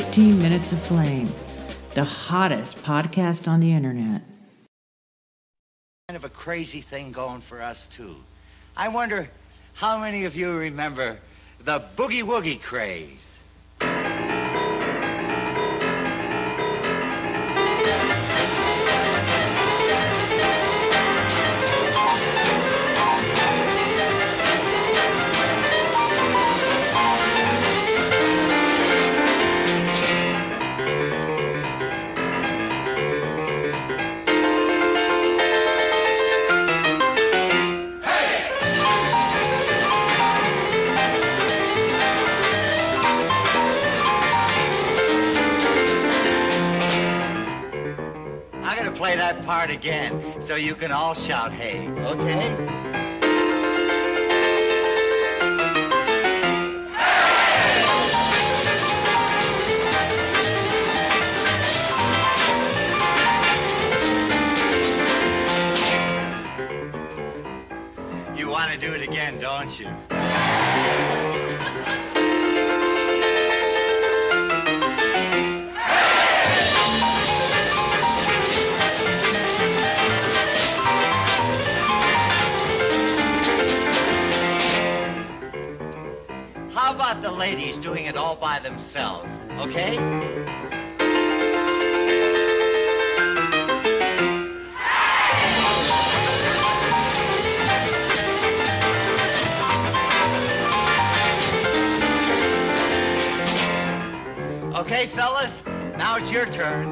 15 Minutes of Flame, the hottest podcast on the internet. kind of a crazy thing going for us too. I wonder how many of you remember the boogie woogie craze. Again so you can all shout hey, okay? You want to do it again, don't you? Ladies doing it all by themselves, okay? Okay, fellas, now it's your turn.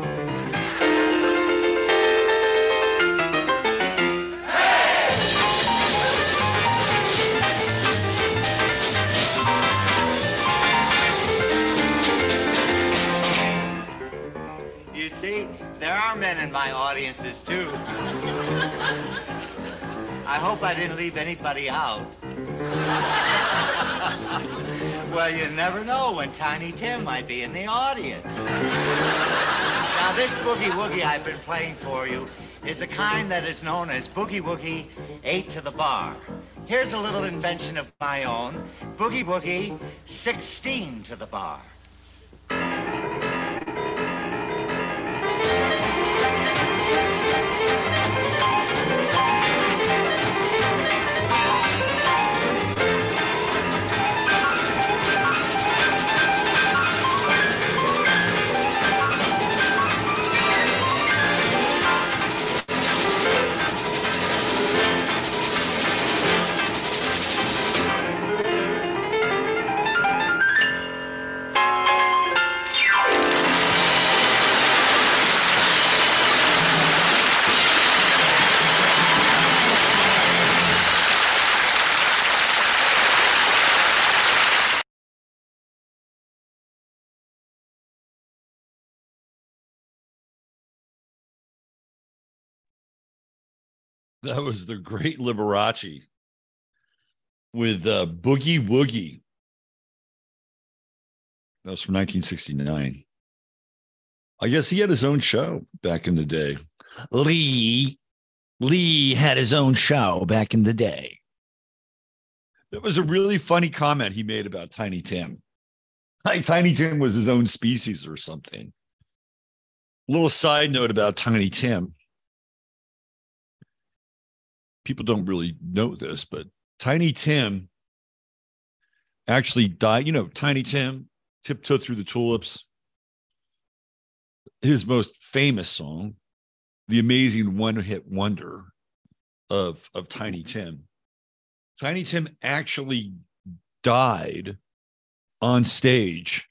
Men in my audiences too. I hope I didn't leave anybody out. well, you never know when Tiny Tim might be in the audience. now, this boogie woogie I've been playing for you is a kind that is known as Boogie Woogie 8 to the bar. Here's a little invention of my own Boogie Woogie 16 to the bar. That was the great Liberace with uh, Boogie Woogie. That was from 1969. I guess he had his own show back in the day. Lee, Lee had his own show back in the day. That was a really funny comment he made about Tiny Tim. Like Tiny Tim was his own species or something. Little side note about Tiny Tim people don't really know this, but Tiny Tim actually died. You know, Tiny Tim, Tiptoe Through the Tulips. His most famous song, the amazing one hit wonder of, of Tiny Tim. Tiny Tim actually died on stage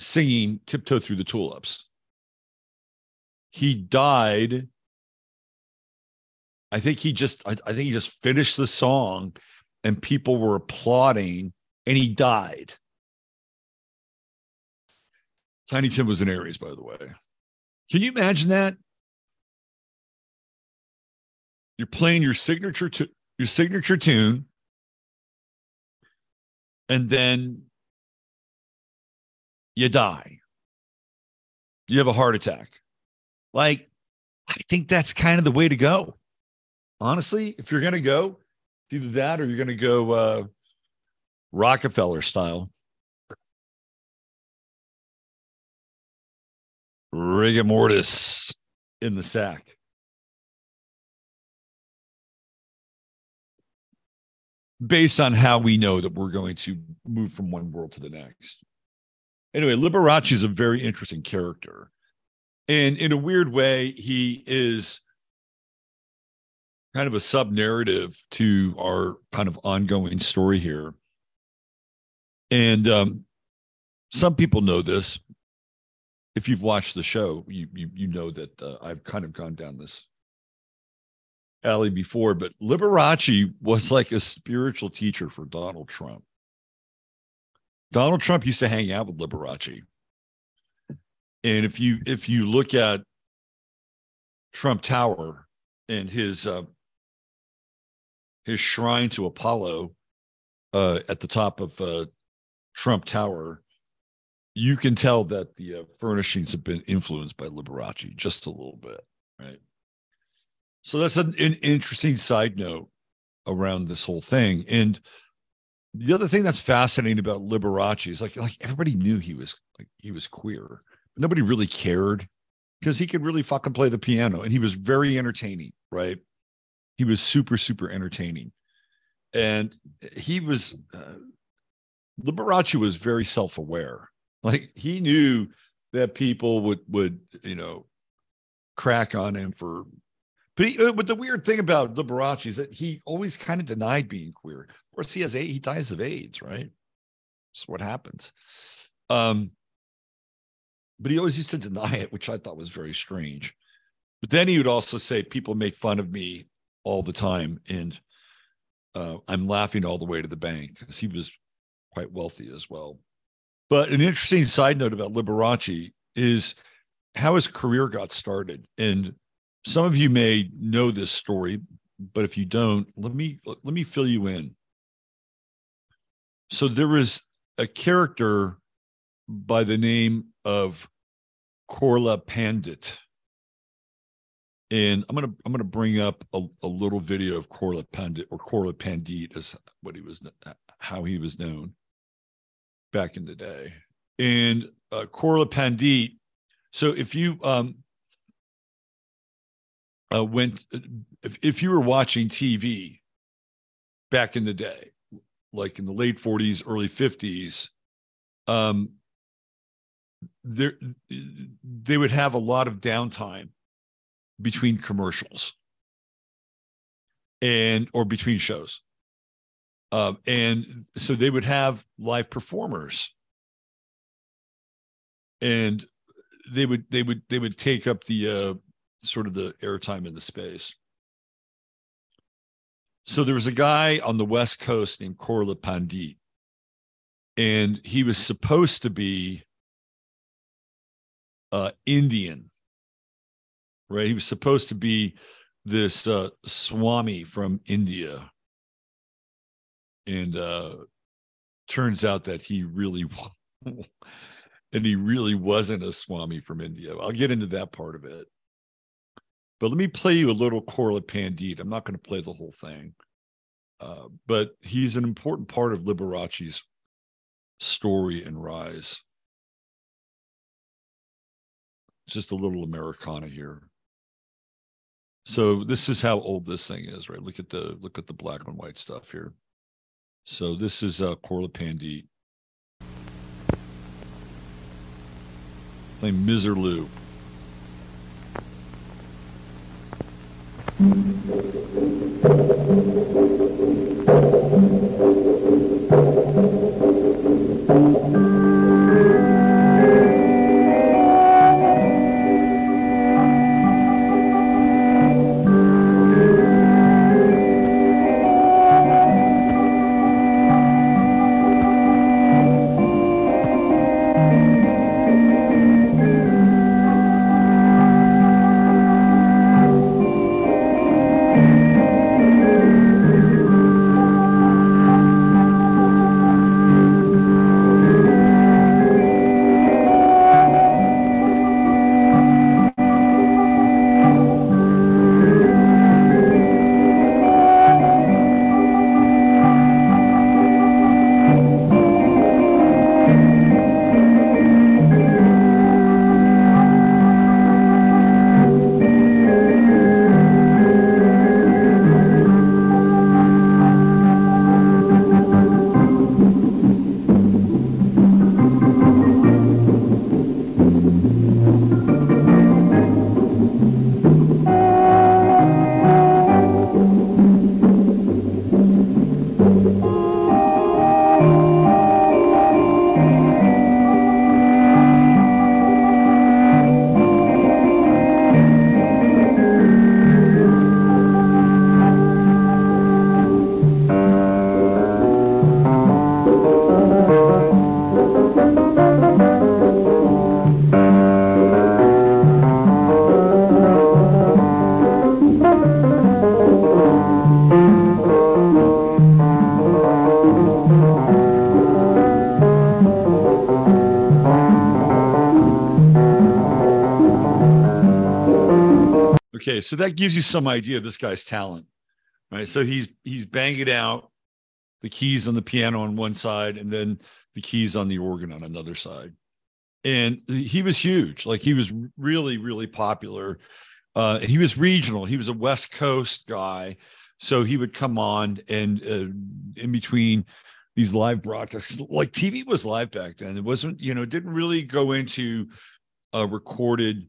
singing Tiptoe Through the Tulips. He died. I think he just, I, I think he just finished the song and people were applauding and he died. Tiny Tim was in Aries, by the way. Can you imagine that? You're playing your signature to your signature tune, and then you die. You have a heart attack. Like, I think that's kind of the way to go. Honestly, if you're gonna go, either that or you're gonna go uh Rockefeller style. rigor mortis in the sack. Based on how we know that we're going to move from one world to the next. Anyway, Liberace is a very interesting character. And in a weird way, he is kind of a sub narrative to our kind of ongoing story here. And um, some people know this, if you've watched the show, you you, you know that uh, I've kind of gone down this alley before, but Liberace was like a spiritual teacher for Donald Trump. Donald Trump used to hang out with Liberace. And if you if you look at Trump Tower and his uh, his shrine to Apollo uh, at the top of uh, Trump Tower, you can tell that the uh, furnishings have been influenced by Liberace just a little bit, right? So that's an, an, interesting side note around this whole thing. And the other thing that's fascinating about Liberace is like like everybody knew he was like he was queer, but nobody really cared because he could really fucking play the piano and he was very entertaining, right? He was super super entertaining, and he was uh, Liberace was very self aware like he knew that people would would you know crack on him for. But he, but the weird thing about Liberace is that he always kind of denied being queer. Of course, he has a, he dies of AIDS, right? That's what happens. Um, but he always used to deny it, which I thought was very strange. But then he would also say, "People make fun of me all the time, and uh, I'm laughing all the way to the bank," because he was quite wealthy as well. But an interesting side note about Liberace is how his career got started. And some of you may know this story, but if you don't, let me let me fill you in. So there was a character by the name of Korla Pandit. And I'm gonna I'm gonna bring up a, a little video of Korla Pandit or Korla Pandit as what he was how he was known back in the day. And uh, Korla Pandit. So if you um, uh, went, if, if you were watching TV back in the day, like in the late 40s, early 50s, um, there they would have a lot of downtime between commercials and or between shows. Um, and so they would have live performers. And they would they would they would take up the uh, sort of the airtime in the space. So there was a guy on the west coast named Korla Pandit. And he was supposed to be uh, Indian right he was supposed to be this uh, swami from India and uh turns out that he really and he really wasn't a swami from india i'll get into that part of it but let me play you a little Korla Pandit. I'm not going to play the whole thing, uh, but he's an important part of Liberace's story and rise. Just a little Americana here. So this is how old this thing is, right? Look at the look at the black and white stuff here. So this is uh, Korla Pandit. Playing Misirlou. So that gives you some idea of this guy's talent, right? So he's he's banging out the keys on the piano on one side and then the keys on the organ on another side. And he was huge. Like he was really, really popular. Uh, he was regional. He was a West Coast guy. So he would come on and uh, in between these live broadcasts, like TV was live back then. It wasn't, you know, didn't really go into a recorded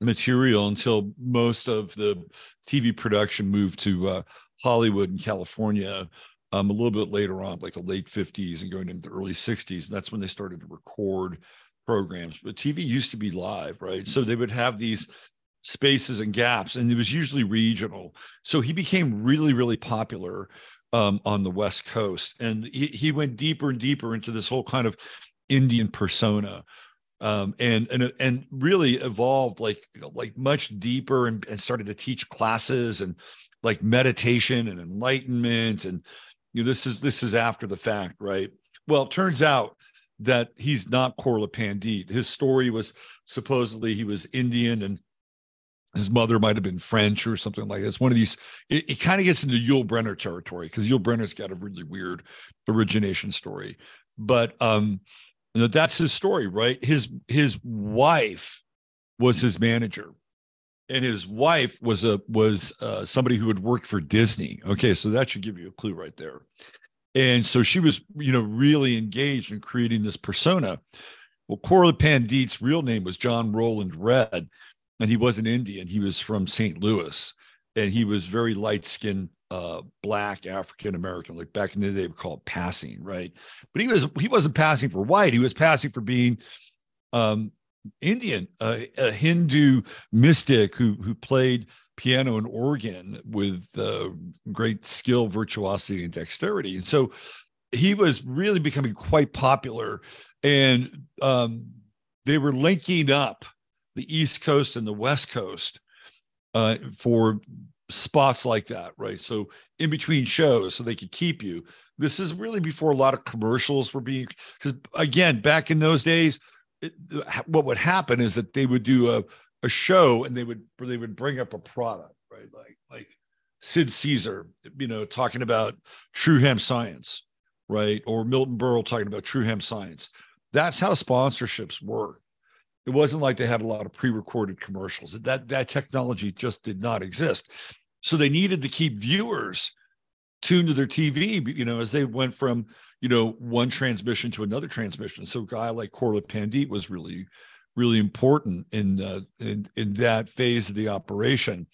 material until most of the TV production moved to uh, Hollywood and California um, a little bit later on, like the late 50s and going into the early 60s. And that's when they started to record programs. But TV used to be live, right? So they would have these spaces and gaps, and it was usually regional. So he became really, really popular um, on the West Coast. And he, he went deeper and deeper into this whole kind of Indian persona. Um, and and and really evolved like you know, like much deeper and, and started to teach classes and like meditation and enlightenment and you know, this is this is after the fact, right? Well, it turns out that he's not Korla Pandit. His story was supposedly he was Indian and his mother might have been French or something like. It's one of these, it, it kind of gets into Yul Brynner territory because Yul Brynner's got a really weird origination story. But um, that's his story, right? His his wife was his manager and his wife was a was uh, somebody who had worked for Disney. Okay, so that should give you a clue right there. And so she was, you know, really engaged in creating this persona. Well, Korla Pandit's real name was John Roland Redd, and he was an Indian. He was from St. Louis, and he was very light skinned, uh, black African American. Like back in the day, they would call it passing, right? But he was he wasn't passing for white. He was passing for being um, Indian, a Hindu mystic who who played piano and organ with uh, great skill, virtuosity, and dexterity. And so he was really becoming quite popular, and um, they were linking up the East Coast and the West Coast uh, for spots like that, right? So in between shows, so they could keep you. This is really before a lot of commercials were being, because again, back in those days, it, what would happen is that they would do a, a show and they would they would bring up a product, right? Like like Sid Caesar, you know, talking about true hemp science, right? Or Milton Berle talking about true hemp science. That's how sponsorships work. It wasn't like they had a lot of pre-recorded commercials. That that technology just did not exist. So they needed to keep viewers tuned to their TV, you know, as they went from you know, one transmission to another transmission. So a guy like Korla Pandit was really, really important in, uh, in, in that phase of the operation.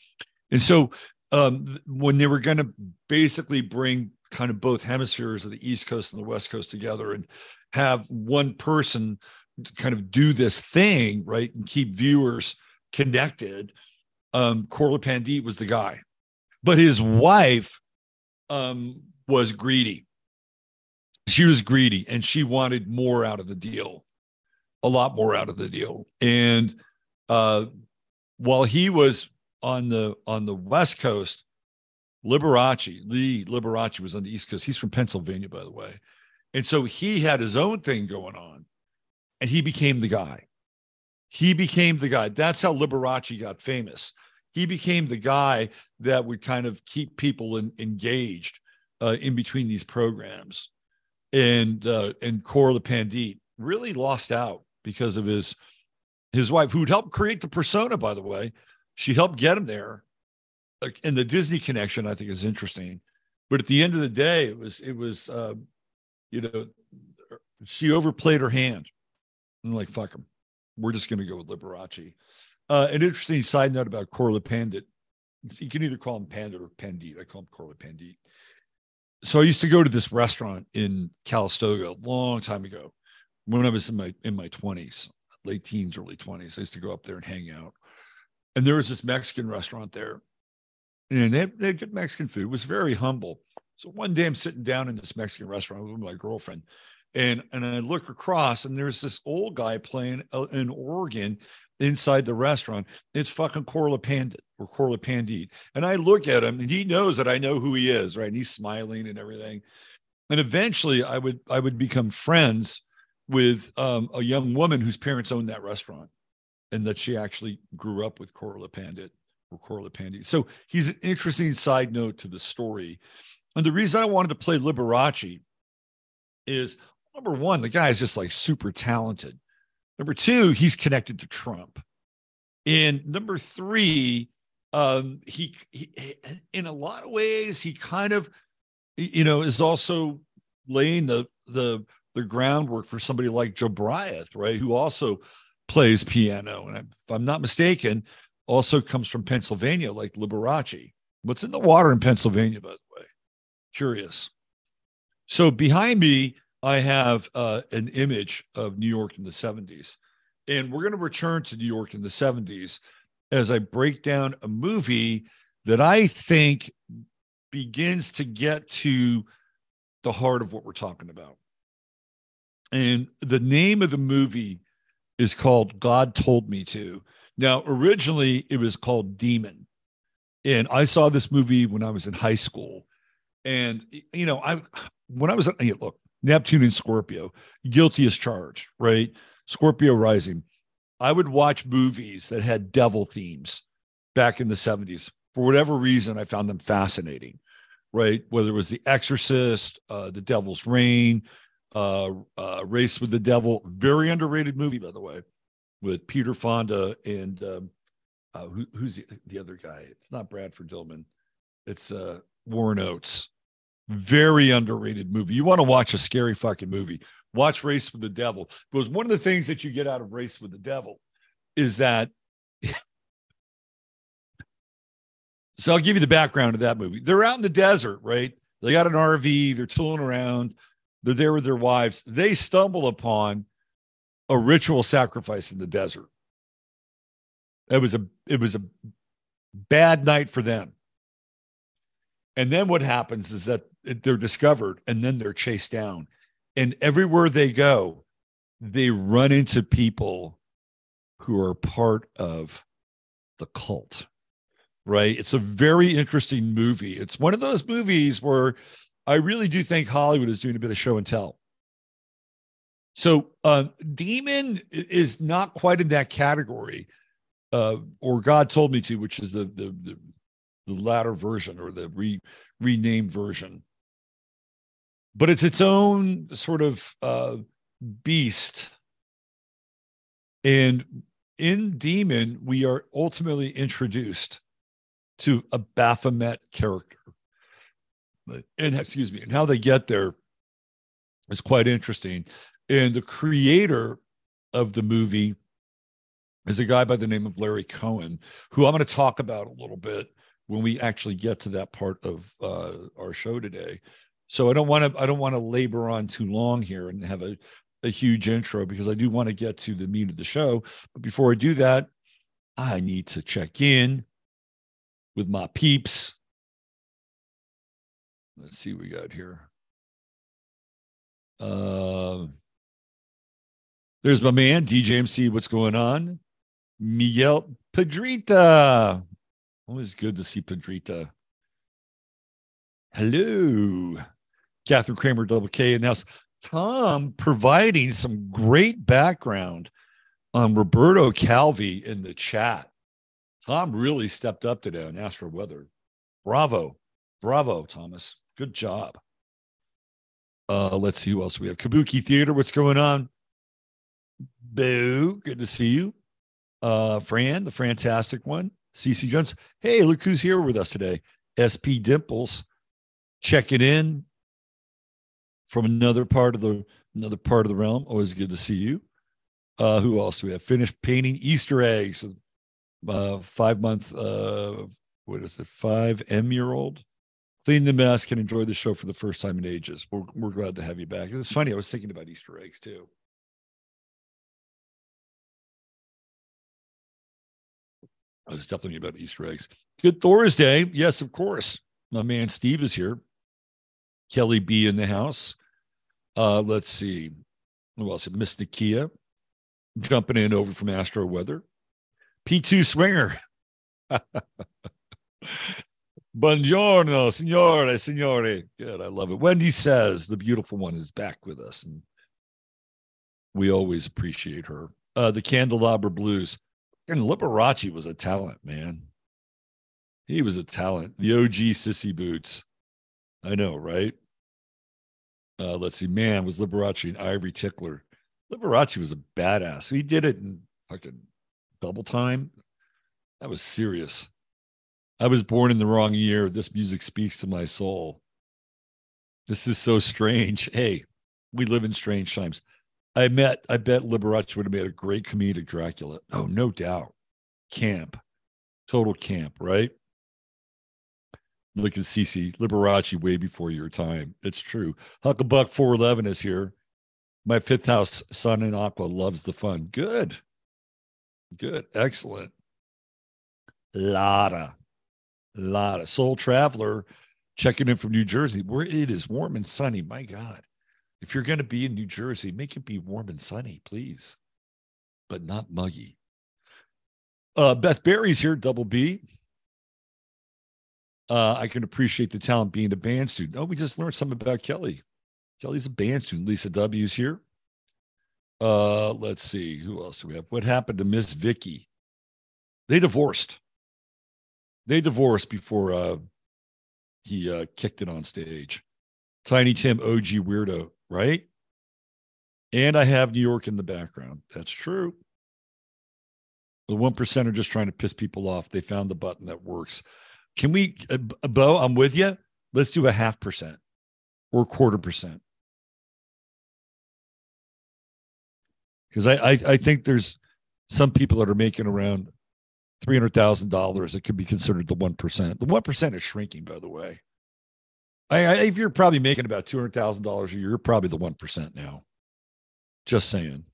And so um, when they were going to basically bring kind of both hemispheres of the East Coast and the West Coast together and have one person kind of do this thing, right, and keep viewers connected, um, Korla Pandit was the guy. But his wife um, was greedy she was greedy and she wanted more out of the deal, a lot more out of the deal. And uh, while he was on the on the West Coast, Liberace, Lee Liberace was on the East Coast. He's from Pennsylvania, by the way. And so he had his own thing going on and he became the guy. He became the guy. That's how Liberace got famous. He became the guy that would kind of keep people in, engaged uh, in between these programs and uh, and Korla Pandit really lost out because of his his wife, who'd helped create the persona. By the way, she helped get him there. And the Disney connection, I think, is interesting. But at the end of the day, it was it was uh, you know she overplayed her hand. Like fuck him, we're just going to go with Liberace. Uh, an interesting side note about Korla Pandit. You can either call him Pandit or Pandit. I call him Korla Pandit so I used to go to this restaurant in Calistoga a long time ago when I was in my in my 20s, late teens, early 20s. I used to go up there and hang out. And there was this Mexican restaurant there. And they had, they had good Mexican food. It was very humble. So one day I'm sitting down in this Mexican restaurant with my girlfriend. And, and I look across and there's this old guy playing an organ inside the restaurant. It's fucking Korla Pandit or Korla Pandit. And I look at him and he knows that I know who he is, right? And he's smiling and everything. And eventually I would I would become friends with um, a young woman whose parents owned that restaurant and that she actually grew up with Korla Pandit or Corlett Pandy. So he's an interesting side note to the story. And the reason I wanted to play Liberace is number one, the guy is just like super talented. Number two, he's connected to Trump. And number three, um, he, he in a lot of ways, he kind of, you know, is also laying the the the groundwork for somebody like Jobriath, right? Who also plays piano. And if I'm not mistaken, also comes from Pennsylvania, like Liberace. What's in the water in Pennsylvania, by the way? Curious. So behind me, I have uh, an image of New York in the 70s. And we're going to return to New York in the 70s as I break down a movie that I think begins to get to the heart of what we're talking about. And the name of the movie is called God Told Me to. Now, originally it was called Demon. And I saw this movie when I was in high school. And, you know, I, when I was, look, Neptune and Scorpio, guilty as charged, right? Scorpio rising. I would watch movies that had devil themes back in the 70s. For whatever reason, I found them fascinating, right? Whether it was The Exorcist, uh, The Devil's Rain, uh, uh, Race with the Devil, very underrated movie, by the way, with Peter Fonda and um, uh, who, who's the, the, other guy? It's not Bradford Dillman. It's uh, Warren Oates. Very underrated movie. You want to watch a scary fucking movie? Watch Race with the Devil. Because one of the things that you get out of Race with the Devil is that. so I'll give you the background of that movie. They're out in the desert, right? They got an RV. They're tooling around they're there with their wives. They stumble upon a ritual sacrifice in the desert. It was a it was a bad night for them. And then what happens is that they're discovered and then they're chased down. And everywhere they go, they run into people who are part of the cult. Right? It's a very interesting movie. It's one of those movies where I really do think Hollywood is doing a bit of show and tell. So, uh, Demon is not quite in that category, uh, or God told me to, which is the the, the, the latter version or the re, renamed version. But it's its own sort of uh, beast. And in Demon, we are ultimately introduced to a Baphomet character and excuse me, and how they get there is quite interesting. And the creator of the movie is a guy by the name of Larry Cohen, who I'm going to talk about a little bit when we actually get to that part of uh, our show today. So I don't want to I don't want to labor on too long here and have a, a huge intro because I do want to get to the meat of the show. But before I do that, I need to check in with my peeps Let's see what we got here. Uh, there's my man, DJMC. What's going on? Miguel Pedrita. Always good to see Pedrita. Hello. Catherine Kramer, double K in house. Tom providing some great background on Roberto Calvi in the chat. Tom really stepped up today on Astro Weather. Bravo. Bravo, Thomas. Good job. Uh, let's see who else we have. Kabuki Theater, what's going on? Boo, good to see you. Uh, Fran, the fantastic one. CC Jones. Hey, look who's here with us today. SP Dimples checking in from another part of the another part of the realm. Always good to see you. Uh, who else do we have? Finished painting Easter eggs. Uh, five month, uh, what is it? Five M year old clean the mess, can enjoy the show for the first time in ages. We're, we're glad to have you back. It's funny. I was thinking about Easter eggs too. I was definitely about Easter eggs. Good Thursday. Yes, of course. My man Steve is here. Kelly B in the house. Uh, let's see. Who else? Miss Nakia jumping in over from Astro Weather. P2 Swinger. Buongiorno, signore, signore. Good. I love it. Wendy says the beautiful one is back with us. And we always appreciate her. Uh, the Candelabra Blues. And Liberace was a talent, man. He was a talent. The OG Sissy Boots. I know, right? Uh, let's see. Man, was Liberace and Ivory Tickler. Liberace was a badass. He did it in fucking double time. That was serious. I was born in the wrong year. This music speaks to my soul. This is so strange. Hey, we live in strange times. I met, I bet Liberace would have made a great comedic Dracula. Oh, no doubt. Camp, total camp, right? Look at CC, Liberace way before your time. It's true. Hucklebuck 411 is here. My fifth house son in Aqua loves the fun. Good. Good. Excellent. Lotta. Lotta. Soul Traveler checking in from New Jersey, where it is warm and sunny. My God. If you're going to be in New Jersey, make it be warm and sunny, please, but not muggy. Uh, Beth Berry's here, double B. Uh, I can appreciate the talent being a band student. Oh, we just learned something about Kelly. Kelly's a band student. Lisa W's here. Uh, let's see. Who else do we have? What happened to Miss Vicky? They divorced. They divorced before uh, he uh, kicked it on stage. Tiny Tim, OG weirdo, right? And I have New York in the background. That's true. The one percent are just trying to piss people off. They found the button that works. Can we, uh, Bo? I'm with you. Let's do a half percent or quarter percent. Because I, I, I think there's some people that are making around three hundred thousand dollars that could be considered the one percent. The one percent is shrinking, by the way. I, I, if you're probably making about two hundred thousand dollars a year, you're probably the one percent now. Just saying.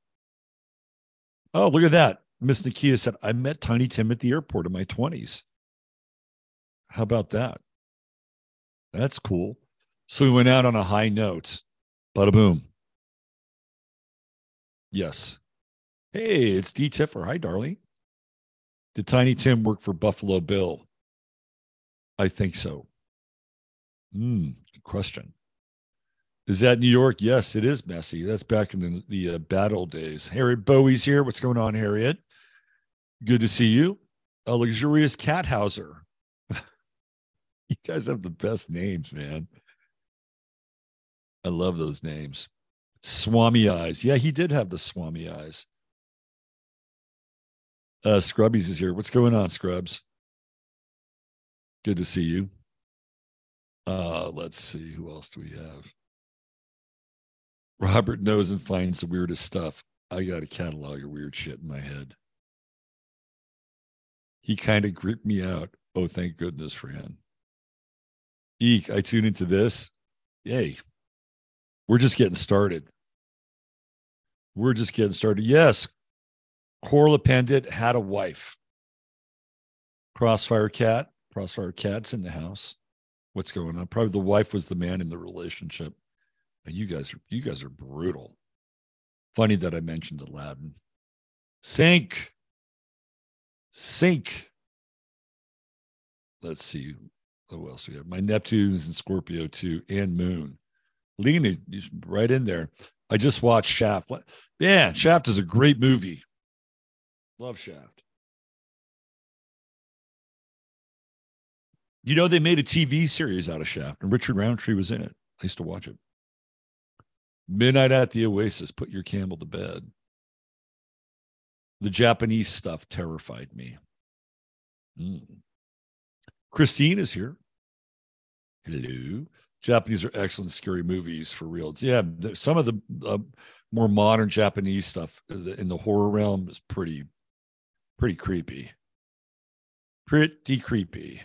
Oh, look at that. Miss Nakia said, I met Tiny Tim at the airport in my 20s. How about that? That's cool. So we went out on a high note. Bada boom. Yes. Hey, it's D Tiffer. Hi, darling. Did Tiny Tim work for Buffalo Bill? I think so. Hmm, good question. Is that New York? Yes, it is messy. That's back in the, the uh, bad old days. Harriet Bowie's here. What's going on, Harriet? Good to see you. A luxurious cat houser. you guys have the best names, man. I love those names. Swami eyes. Yeah, he did have the Swami eyes. Uh, Scrubbies is here. What's going on, Scrubs? Good to see you. Uh, let's see. Who else do we have? Robert knows and finds the weirdest stuff. I got a catalog of weird shit in my head he kind of gripped me out. Oh, thank goodness for him. Eek, I tune into this. Yay. We're just getting started. We're just getting started. Yes, Korla Pandit had a wife. Crossfire Cat. Crossfire Cat's in the house. What's going on? Probably the wife was the man in the relationship. And you guys you guys are brutal. Funny that I mentioned Aladdin. Sink Sink. Let's see. Who else we have? My Neptune's in Scorpio too, and Moon. Lena, right in there. I just watched Shaft. Yeah, Shaft is a great movie. Love Shaft. You know, they made a TV series out of Shaft, and Richard Roundtree was in it. I used to watch it. Midnight at the Oasis, put your camel to bed. The Japanese stuff terrified me. Mm. Christine is here. Hello. Japanese are excellent scary movies for real. Yeah, some of the uh, more modern Japanese stuff in the horror realm is pretty, pretty creepy. Pretty creepy.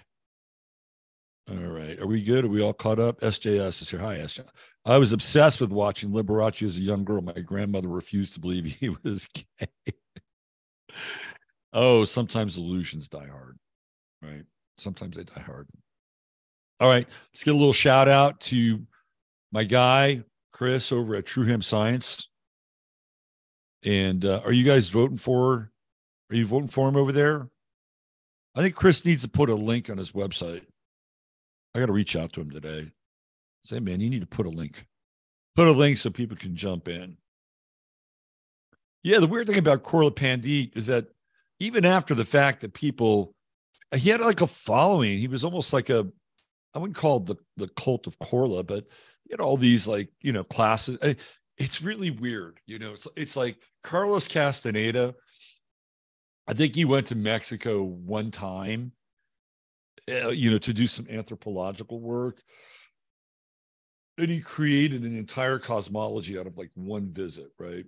All right. Are we good? Are we all caught up? SJS is here. Hi, SJS. I was obsessed with watching Liberace as a young girl. My grandmother refused to believe he was gay oh, sometimes illusions die hard, right? Sometimes they die hard. All right, let's get a little shout out to my guy Chris over at True Hemp Science. And uh, are you guys voting for? Are you voting for him over there? I think Chris needs to put a link on his website. I got to reach out to him today. Say, man, you need to put a link. Put a link so people can jump in. Yeah, the weird thing about Korla Pandit is that even after the fact that people he had like a following. He was almost like a, I wouldn't call it the, the cult of Korla, but he had all these like, you know, classes. It's really weird. You know, it's, it's like Carlos Castaneda. I think he went to Mexico one time, uh, you know, to do some anthropological work. And he created an entire cosmology out of like one visit, right?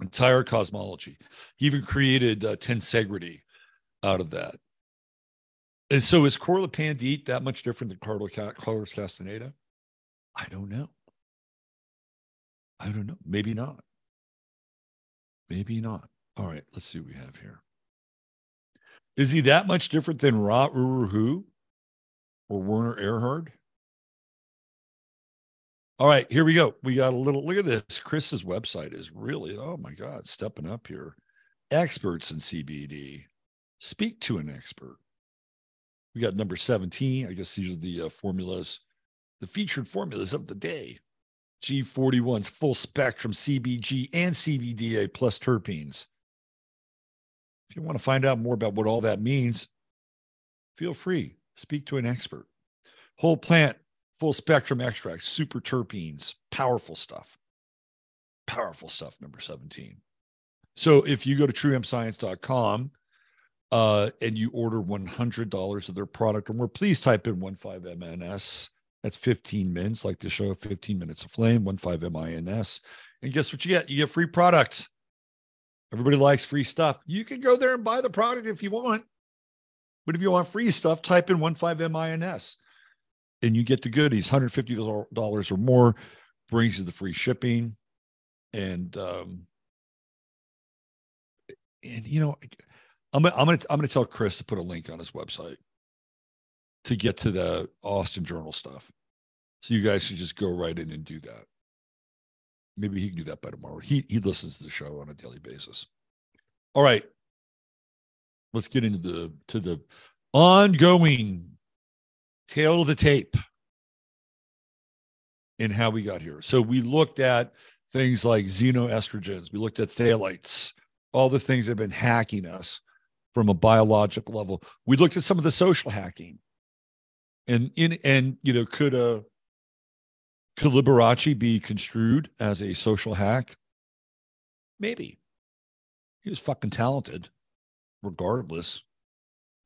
Entire cosmology. He even created uh, tensegrity out of that. And so is Korla Pandit that much different than Carlos Castaneda? I don't know. I don't know. Maybe not. Maybe not. All right, let's see what we have here. Is he that much different than Ra Uru Hu or Werner Erhard? All right, here we go. We got a little look at this. Chris's website is really, oh my God, stepping up here. Experts in CBD. Speak to an expert. We got number 17. I guess these are the uh, formulas, the featured formulas of the day. G41's full spectrum CBG and CBDA plus terpenes. If you want to find out more about what all that means, feel free. Speak to an expert. Whole plant, full spectrum extract, super terpenes, powerful stuff. Powerful stuff, number 17. So if you go to truehempscience.com uh, and you order $100 of their product or more, please type in 15MNS. That's 15 minutes, like the show, 15 minutes of flame, 15MINS. And guess what you get? You get free product. Everybody likes free stuff. You can go there and buy the product if you want. But if you want free stuff, type in 15MINS and you get the goodies $150 or more, brings you the free shipping. And, um, and you know, I'm gonna, I'm gonna I'm gonna tell Chris to put a link on his website to get to the Austin Journal stuff. So you guys should just go right in and do that. Maybe he can do that by tomorrow. He he listens to the show on a daily basis. All right. Let's get into the to the ongoing tale of the tape in how we got here. So we looked at things like xenoestrogens, we looked at phthalates, all the things that have been hacking us from a biological level. We looked at some of the social hacking. And in and you know, could a could Liberace be construed as a social hack? Maybe. He was fucking talented, regardless,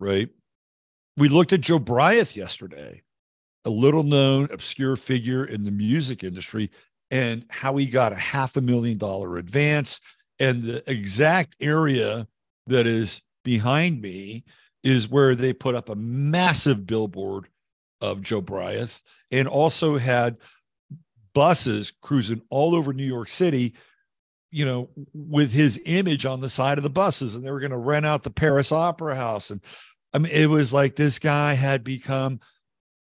right? We looked at Jobriath yesterday, a little known, obscure figure in the music industry, and how he got a half a million dollar advance. And the exact area that is behind me is where they put up a massive billboard of Jobriath and also had buses cruising all over New York City, you know, with his image on the side of the buses. And they were going to rent out the Paris Opera House. And I mean, it was like this guy had become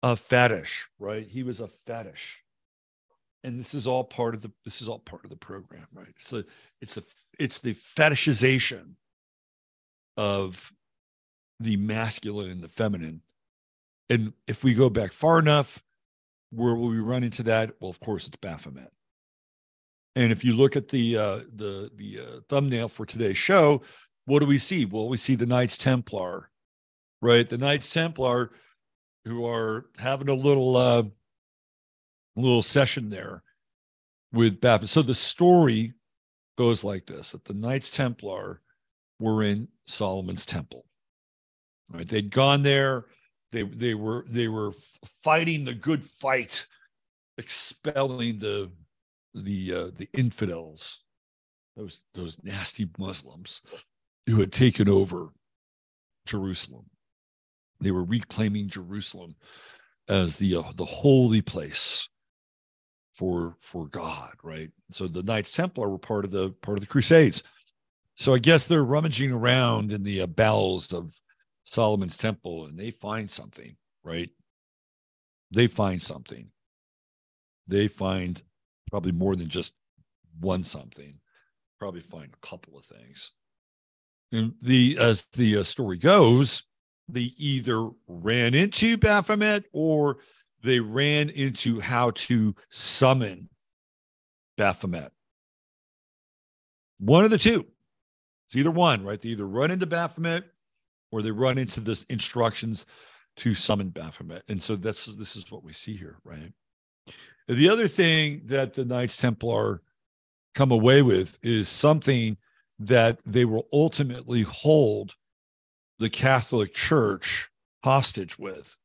a fetish, right? He was a fetish. And this is all part of the this is all part of the program, right? So it's the it's the fetishization of the masculine and the feminine. And if we go back far enough, where will we run into that? Well, of course, it's Baphomet. And if you look at the uh, the the uh, thumbnail for today's show, what do we see? Well, we see the Knights Templar, right? The Knights Templar, who are having a little uh, little session there with Baphomet. So the story goes like this: that the Knights Templar were in Solomon's temple. Right? They'd gone there. They they were they were fighting the good fight, expelling the the uh, the infidels, those those nasty Muslims who had taken over Jerusalem. They were reclaiming Jerusalem as the uh, the holy place for for God, right? So the Knights Templar were part of the part of the Crusades. So I guess they're rummaging around in the uh, bowels of Solomon's temple and they find something, right? They find something. They find probably more than just one something. Probably find a couple of things. And the as the uh, story goes, they either ran into Baphomet or they ran into how to summon Baphomet. One of the two. It's either one, right? They either run into Baphomet or they run into the instructions to summon Baphomet. And so that's this is what we see here, right? The other thing that the Knights Templar come away with is something that they will ultimately hold the Catholic Church hostage with.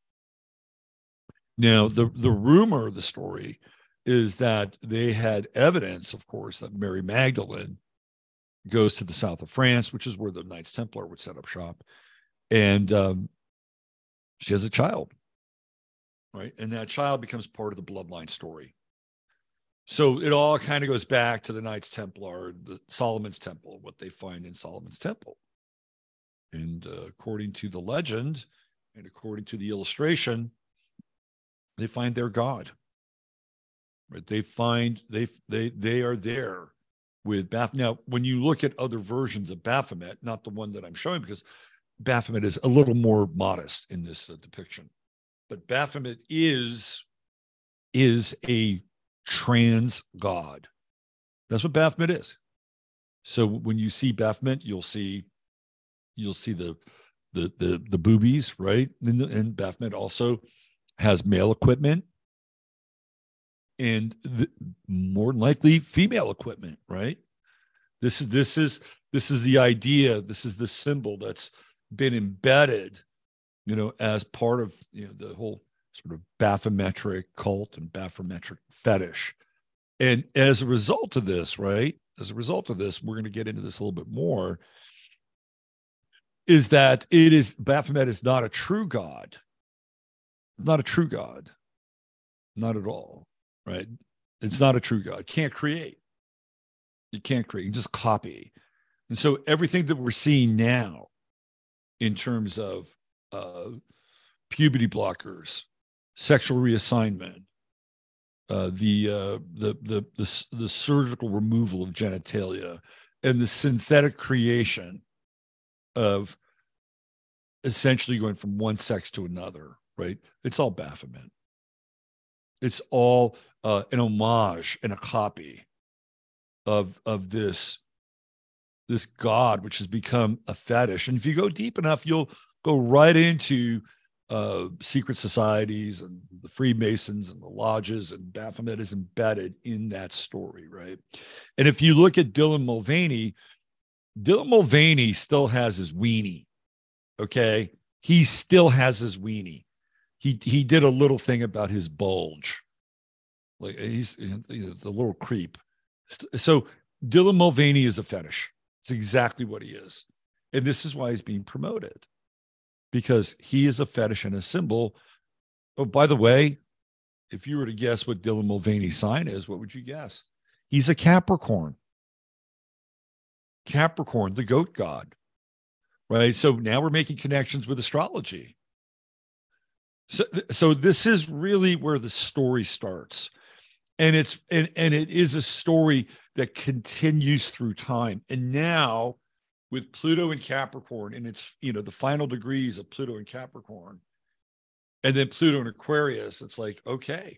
Now, the, the rumor of the story is that they had evidence, of course, that Mary Magdalene goes to the south of France, which is where the Knights Templar would set up shop. And um, she has a child, right? And that child becomes part of the bloodline story. So it all kind of goes back to the Knights Templar, the Solomon's Temple, what they find in Solomon's Temple. And uh, according to the legend and according to the illustration, they find their God. Right? They find they they they are there with Baphomet. Now, when you look at other versions of Baphomet, not the one that I'm showing, because Baphomet is a little more modest in this uh, depiction, but Baphomet is is a trans god. That's what Baphomet is. So when you see Baphomet, you'll see you'll see the the the the boobies, right? And, and Baphomet also has male equipment and more than likely female equipment, right? This is this is this is the idea. This is the symbol that's been embedded, you know, as part of you know the whole sort of baphometric cult and baphometric fetish. And as a result of this, right? As a result of this, we're going to get into this a little bit more. Is that it is Baphomet is not a true God, not a true God, not at all, right? It's not a true God. Can't create. You can't create. You just copy. And so everything that we're seeing now, in terms of uh, puberty blockers, sexual reassignment, uh, the, uh, the, the the the surgical removal of genitalia, and the synthetic creation of essentially going from one sex to another. Right? It's all Baphomet. It's all uh, an homage and a copy of of this this god, which has become a fetish. And if you go deep enough, you'll go right into uh, secret societies and the Freemasons and the lodges, and Baphomet is embedded in that story, right? And if you look at Dylan Mulvaney, Dylan Mulvaney still has his weenie. Okay. He still has his weenie. He he did a little thing about his bulge. Like uh, he's the little creep. So Dylan Mulvaney is a fetish. It's exactly what he is. And this is why he's being promoted because he is a fetish and a symbol. Oh, by the way, if you were to guess what Dylan Mulvaney's sign is, what would you guess? He's a Capricorn. Capricorn, the goat god. Right. So now we're making connections with astrology. So, so this is really where the story starts. And it's and, and it is a story that continues through time. And now with Pluto and Capricorn and it's, you know, the final degrees of Pluto and Capricorn, and then Pluto and Aquarius, it's like, okay,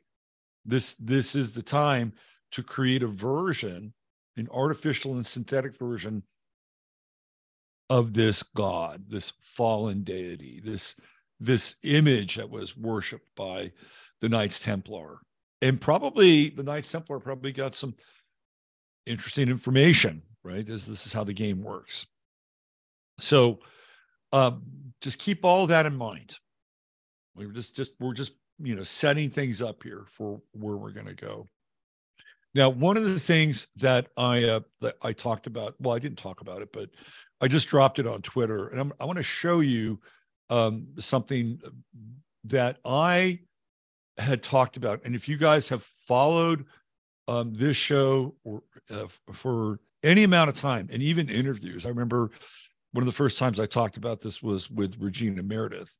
this this is the time to create a version, an artificial and synthetic version of this God, this fallen deity, this this image that was worshipped by the Knights Templar. And probably the Knights Templar probably got some interesting information, right? This, this is how the game works. So um, just keep all that in mind. We're just just we're just you know setting things up here for where we're going to go. Now, one of the things that I uh, that I talked about, well, I didn't talk about it, but I just dropped it on Twitter, and I'm, i want to show you um, something that I had talked about. And if you guys have followed um, this show or, uh, for any amount of time, and even interviews, I remember one of the first times I talked about this was with Regina Meredith.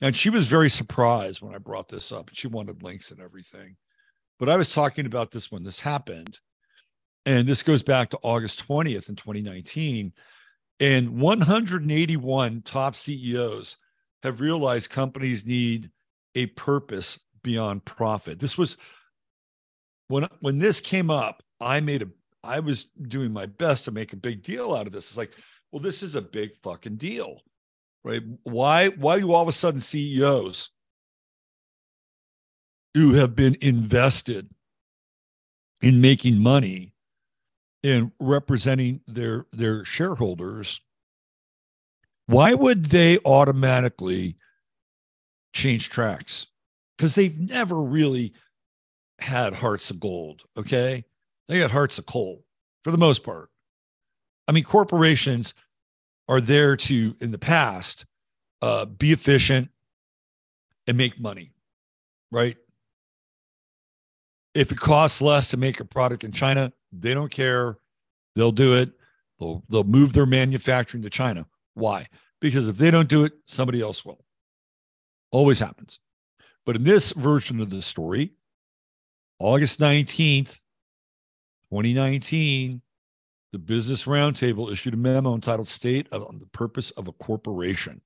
And she was very surprised when I brought this up. She wanted links and everything. But I was talking about this when this happened. And this goes back to August 20th in 2019. And 181 top CEOs have realized companies need a purpose beyond profit. This was when when this came up, I made a I was doing my best to make a big deal out of this. It's like, well, this is a big fucking deal. right? Why why do all of a sudden CEOs who have been invested in making money and representing their their shareholders why would they automatically change tracks because they've never really had hearts of gold okay? They got hearts of coal for the most part. I mean corporations are there to in the past uh, be efficient and make money right? If it costs less to make a product in china they don't care. They'll do it. They'll, they'll move their manufacturing to china. Why? Because if they don't do it somebody else will. Always happens but in this version of the story august 19th 2019 the Business Roundtable issued a memo entitled State on the Purpose of a Corporation.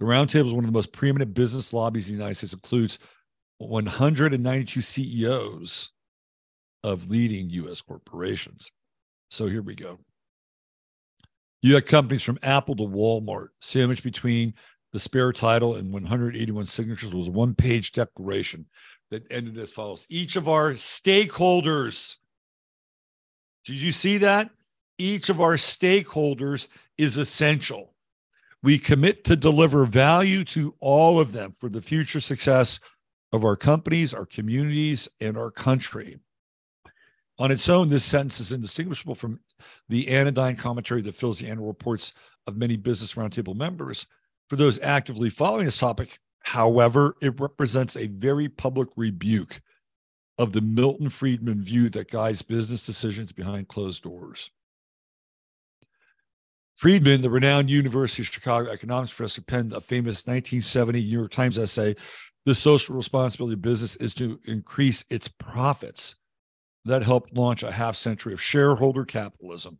The Roundtable is one of the most preeminent business lobbies in the United States, includes 192 CEOs of leading U.S. corporations. So here we go. You had companies from Apple to Walmart, sandwiched between the spare title and 181 signatures was a one page declaration that ended as follows Each of our stakeholders did you see that? Each of our stakeholders is essential. We commit to deliver value to all of them for the future success of our companies, our communities, and our country. On its own, this sentence is indistinguishable from the anodyne commentary that fills the annual reports of many Business Roundtable members. For those actively following this topic, however, it represents a very public rebuke of the Milton Friedman view that guides business decisions behind closed doors. Friedman, the renowned University of Chicago economics professor, penned a famous 1970 New York Times essay The social responsibility of business is to increase its profits. That helped launch a half century of shareholder capitalism.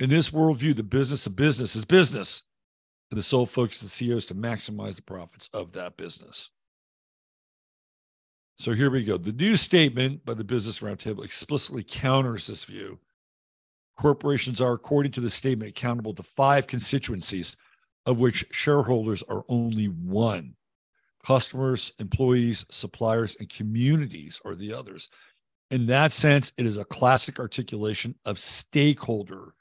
In this worldview, the business of business is business, the sole focus of the CEO is to maximize the profits of that business. So here we go. The new statement by the Business Roundtable explicitly counters this view. Corporations are, according to the statement, accountable to five constituencies, of which shareholders are only one. Customers, employees, suppliers, and communities are the others. In that sense, it is a classic articulation of stakeholder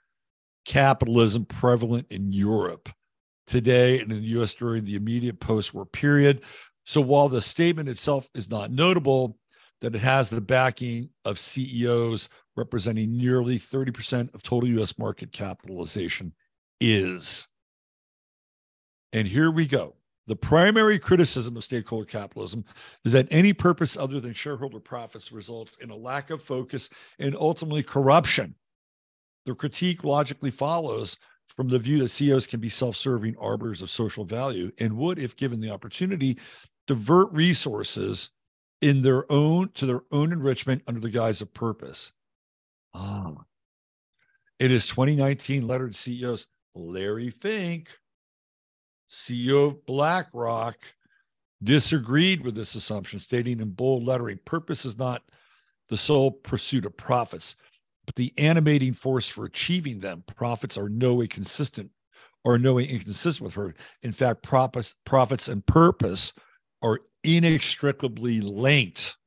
capitalism prevalent in Europe today and in the US during the immediate post war period. So while the statement itself is not notable, that it has the backing of CEOs representing nearly 30% of total US market capitalization is. And here we go. The primary criticism of stakeholder capitalism is that any purpose other than shareholder profits results in a lack of focus and ultimately corruption. The critique logically follows from the view that CEOs can be self serving arbiters of social value and would, if given the opportunity, divert resources in their own to their own enrichment under the guise of purpose. Ah. In his 2019 letter to CEOs, Larry Fink, CEO of BlackRock, disagreed with this assumption, stating in bold lettering purpose is not the sole pursuit of profits, but the animating force for achieving them. Profits are no way consistent or no way inconsistent with her. In fact, profits, profits and purpose are inextricably linked.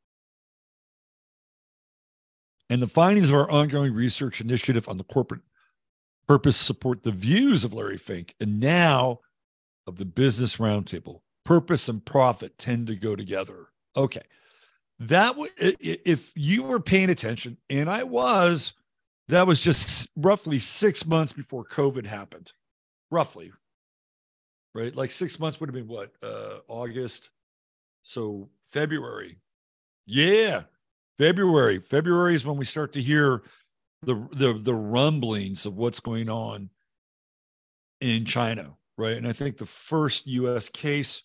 And the findings of our ongoing research initiative on the corporate purpose support the views of Larry Fink and now of the Business Roundtable. Purpose and profit tend to go together. Okay. That w- if you were paying attention, and I was, that was just roughly six months before COVID happened. Roughly, right? Like six months would have been what? Uh, August, so February. Yeah. February. February is when we start to hear the the the rumblings of what's going on in China, right? And I think the first US case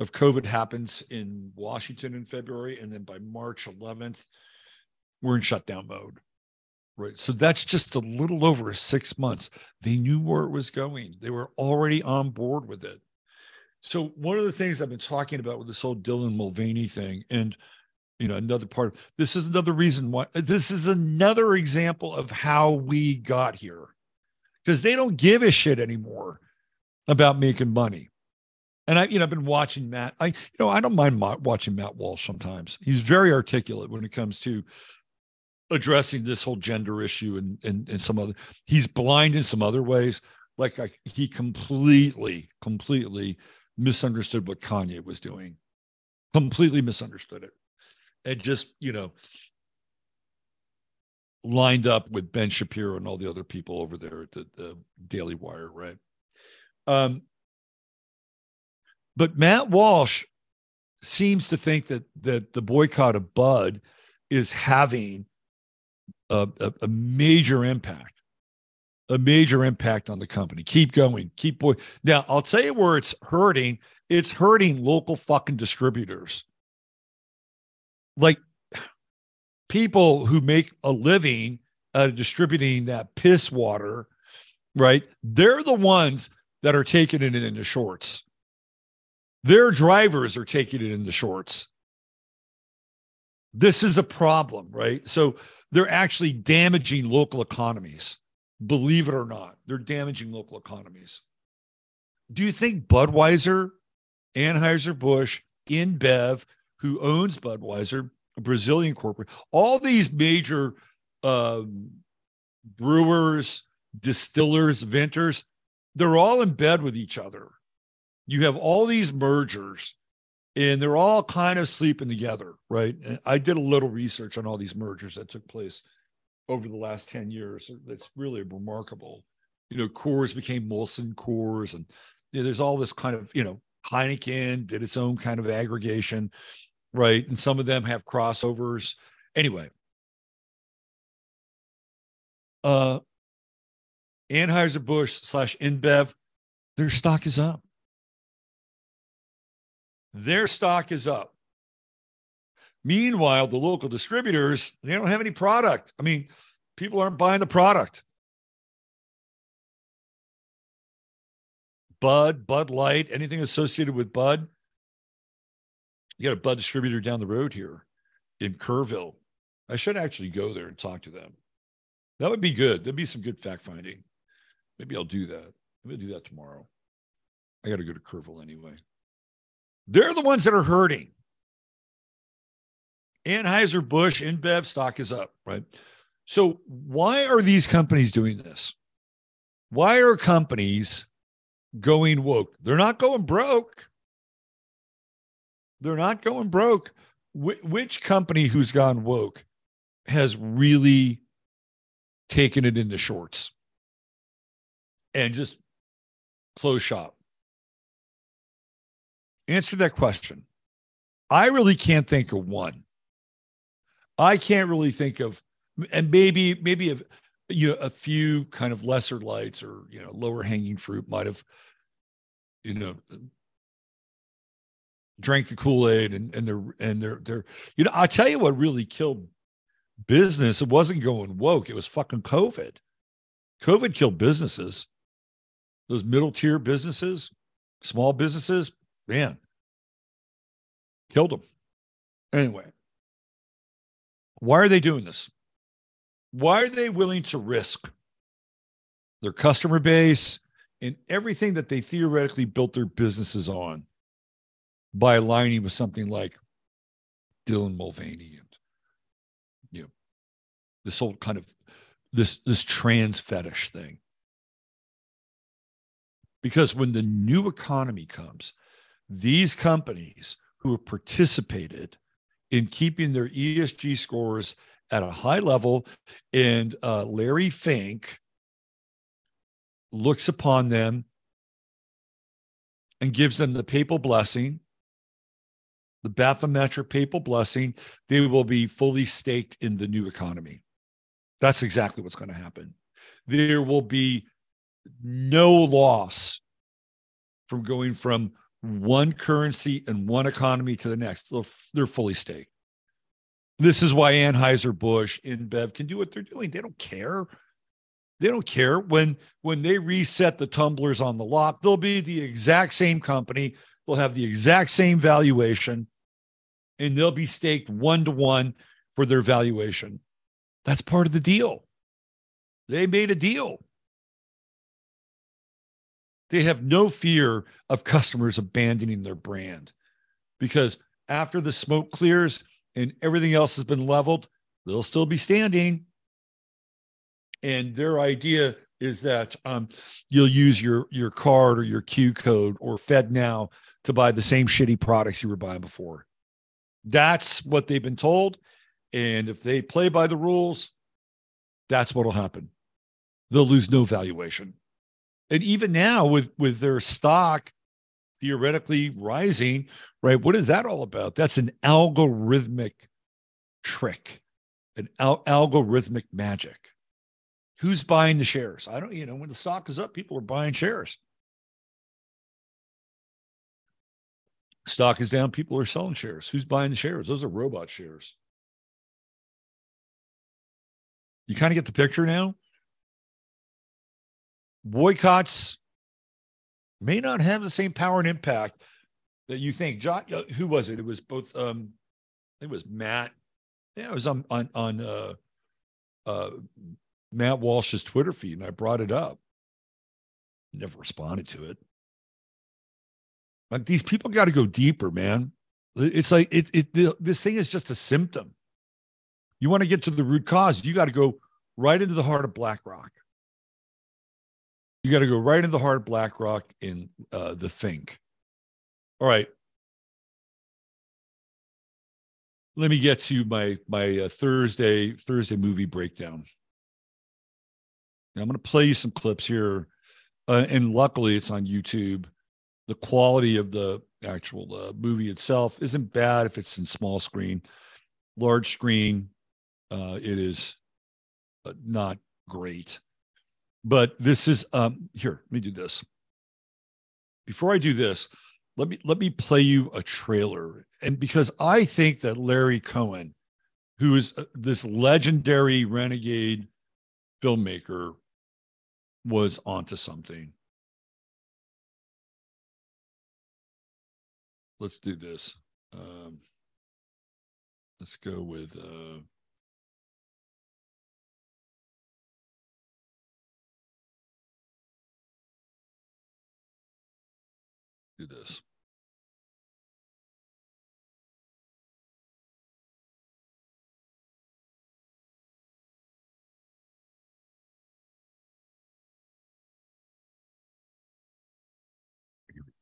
of COVID happens in Washington in February and then by March 11th we're in shutdown mode. Right. So that's just a little over 6 months. They knew where it was going. They were already on board with it. So one of the things I've been talking about with this whole Dylan Mulvaney thing, and you know, another part of this is another reason why this is another example of how we got here. Because they don't give a shit anymore about making money. And I, you know, I've been watching Matt. I, you know, I don't mind watching Matt Walsh sometimes. He's very articulate when it comes to addressing this whole gender issue and and, and some other. He's blind in some other ways. Like I, he completely, completely misunderstood what Kanye was doing. Completely misunderstood it. And just, you know, lined up with Ben Shapiro and all the other people over there at the, the Daily Wire, right? Um, but Matt Walsh seems to think that that the boycott of Bud is having a, a, a major impact, a major impact on the company. Keep going, keep boy. Now I'll tell you where it's hurting. It's hurting local fucking distributors. Like people who make a living of distributing that piss water, right? They're the ones that are taking it in the shorts. Their drivers are taking it in the shorts. This is a problem, right? So they're actually damaging local economies. Believe it or not, they're damaging local economies. Do you think Budweiser, Anheuser-Busch, InBev, who owns Budweiser, a Brazilian corporate, all these major um, brewers, distillers, vintners, they're all in bed with each other. You have all these mergers and they're all kind of sleeping together, right? And I did a little research on all these mergers that took place over the last 10 years. That's really remarkable. You know, Coors became Molson Coors, and you know, there's all this kind of, you know, Heineken did its own kind of aggregation, right? And some of them have crossovers. Anyway, uh, Anheuser-Busch slash InBev, their stock is up. Their stock is up. Meanwhile, the local distributors, they don't have any product. I mean, people aren't buying the product. Bud, Bud Light, anything associated with Bud. You got a Bud distributor down the road here in Kerrville. I should actually go there and talk to them. That would be good. There'd be some good fact finding. Maybe I'll do that. I'm going to do that tomorrow. I got to go to Kerrville anyway. They're the ones that are hurting. Anheuser-Busch, InBev stock is up, right? So why are these companies doing this? Why are companies going woke? They're not going broke. They're not going broke. Wh- which company who's gone woke has really taken it into shorts and just close shop? Answer that question. I really can't think of one. I can't really think of, and maybe maybe a, you know a few kind of lesser lights or you know lower hanging fruit might have, you know, drank the Kool Aid and and they're and they're they're you know I tell you what really killed business. It wasn't going woke. It was fucking COVID. COVID killed businesses. Those middle tier businesses, small businesses, man, killed them. Anyway, why are they doing this? Why are they willing to risk their customer base and everything that they theoretically built their businesses on by aligning with something like Dylan Mulvaney and you know this whole kind of this this trans fetish thing? Because when the new economy comes, these companies who have participated in keeping their ESG scores at a high level, and uh, Larry Fink looks upon them and gives them the papal blessing, the baphometric papal blessing, they will be fully staked in the new economy. That's exactly what's going to happen. There will be no loss from going from one currency and one economy to the next. They're fully staked. This is why Anheuser-Busch, InBev can do what they're doing. They don't care. They don't care when when they reset the tumblers on the lock. They'll be the exact same company. They'll have the exact same valuation, and they'll be staked one to one for their valuation. That's part of the deal. They made a deal. They have no fear of customers abandoning their brand because after the smoke clears and everything else has been leveled, they'll still be standing. And their idea is that um, you'll use your your card or your Q code or FedNow to buy the same shitty products you were buying before. That's what they've been told. And if they play by the rules, that's what'll happen. They'll lose no valuation. And even now, with with their stock theoretically rising, right? What is that all about? That's an algorithmic trick, an al- algorithmic magic. Who's buying the shares? I don't, you know, when the stock is up, people are buying shares. Stock is down, people are selling shares. Who's buying the shares? Those are robot shares. You kind of get the picture now. Boycotts may not have the same power and impact that you think. John, uh, who was it? It was both. Um, it was Matt. Yeah, it was on on on uh, uh, Matt Walsh's Twitter feed, and I brought it up. Never responded to it. Like these people got to go deeper, man. It's like it. It this thing is just a symptom. You want to get to the root cause, you got to go right into the heart of BlackRock. You got to go right into the heart BlackRock in uh, the Think. All right. Let me get to my my uh, Thursday Thursday movie breakdown. Now, I'm going to play you some clips here, uh, and luckily it's on YouTube. The quality of the actual uh, movie itself isn't bad if it's in small screen, large screen. Uh, it is uh, not great. But this is um here, let me do this. Before I do this, let me let me play you a trailer. And because I think that Larry Cohen, who is uh, this legendary renegade filmmaker, was onto something. Let's do this. Um, let's go with uh, do this.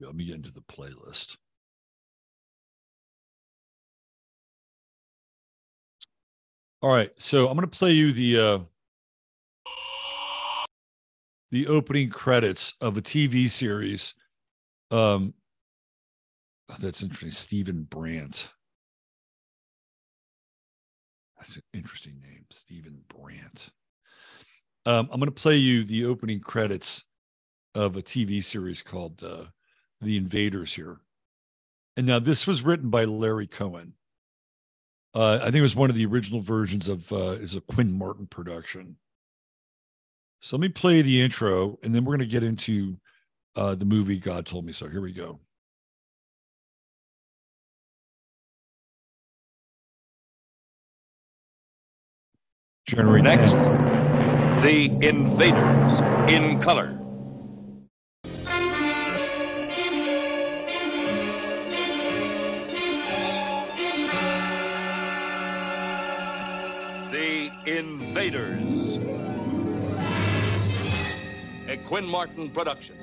Let me get into the playlist. All right, so I'm going to play you the uh, the opening credits of a TV series um, that's interesting. Stephen Brandt. That's an interesting name, Stephen Brandt. Um, I'm going to play you the opening credits of a TV series called uh, The Invaders here. And now this was written by Larry Cohen. Uh, I think it was one of the original versions of uh, is a Quinn Martin production. So let me play the intro, and then we're going to get into uh, the movie God Told Me So. Here we go. Generate Next, The Invaders in color. The Invaders. A Quinn Martin production.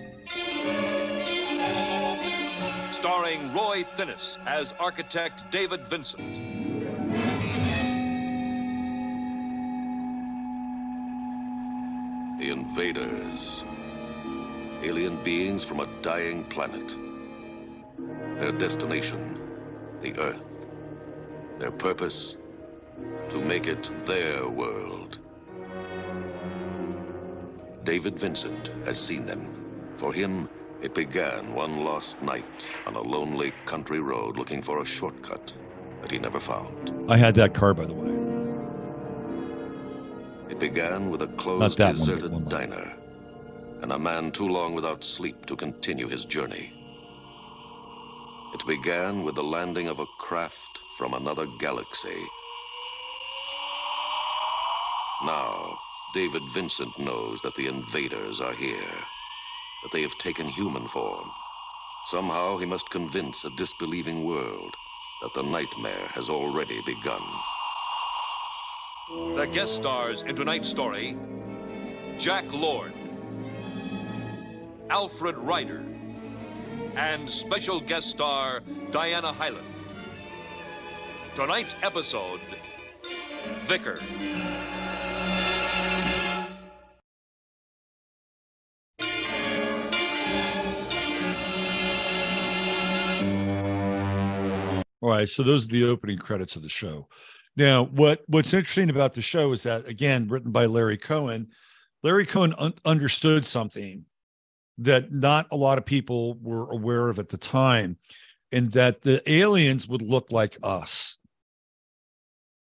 Starring Roy Thinnes as architect David Vincent. The invaders. Alien beings from a dying planet. Their destination, the Earth. Their purpose, to make it their world. David Vincent has seen them. For him, it began one lost night on a lonely country road looking for a shortcut that he never found. I had that car, by the way. It began with a closed, deserted one, diner and a man too long without sleep to continue his journey. It began with the landing of a craft from another galaxy. Now, David Vincent knows that the invaders are here that they have taken human form. Somehow he must convince a disbelieving world that the nightmare has already begun. The guest stars in tonight's story Jack Lord, Alfred Ryder, and special guest star Diana Hyland. Tonight's episode Vikor. All right, so those are the opening credits of the show. Now, what what's interesting about the show is that again, written by Larry Cohen, Larry Cohen un- understood something that not a lot of people were aware of at the time, and that the aliens would look like us.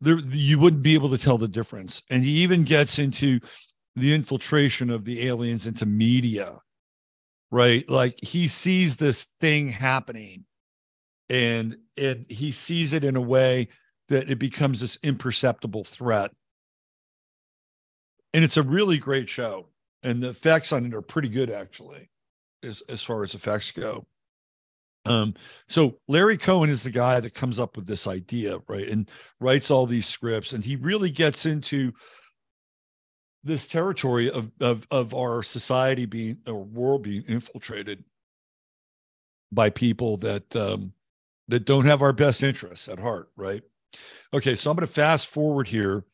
There, you wouldn't be able to tell the difference. And he even gets into the infiltration of the aliens into media, right? Like he sees this thing happening and it he sees it in a way that it becomes this imperceptible threat. And it's a really great show and the effects on it are pretty good actually as, as far as effects go. Um so larry cohen is the guy that comes up with this idea right and writes all these scripts and he really gets into this territory of of, of our society being or world being infiltrated by people that um that don't have our best interests at heart, right? Okay, so I'm going to fast forward here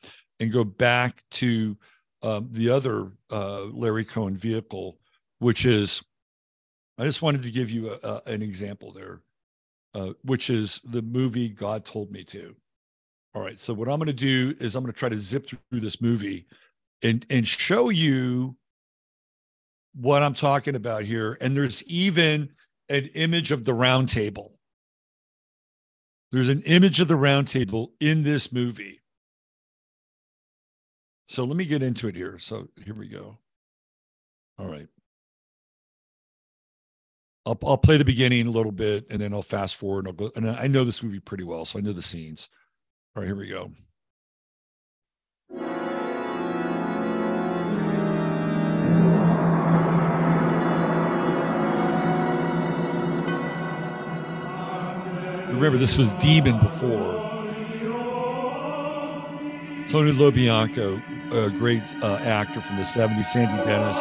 and go back to um, the other uh, Larry Cohen vehicle, which is, I just wanted to give you a, a, an example there, uh, which is the movie God Told Me to. All right, so what I'm going to do is I'm going to try to zip through this movie and and show you what I'm talking about here. And there's even an image of the round table there's an image of the round table in this movie. So let me get into it here. So here we go. All right. I'll, I'll play the beginning a little bit and then I'll fast forward and I'll go. And I know this movie pretty well, so I know the scenes. All right, here we go. Remember, this was Demon before. Tony LoBianco, a great uh, actor from the 70s, Sandy Dennis.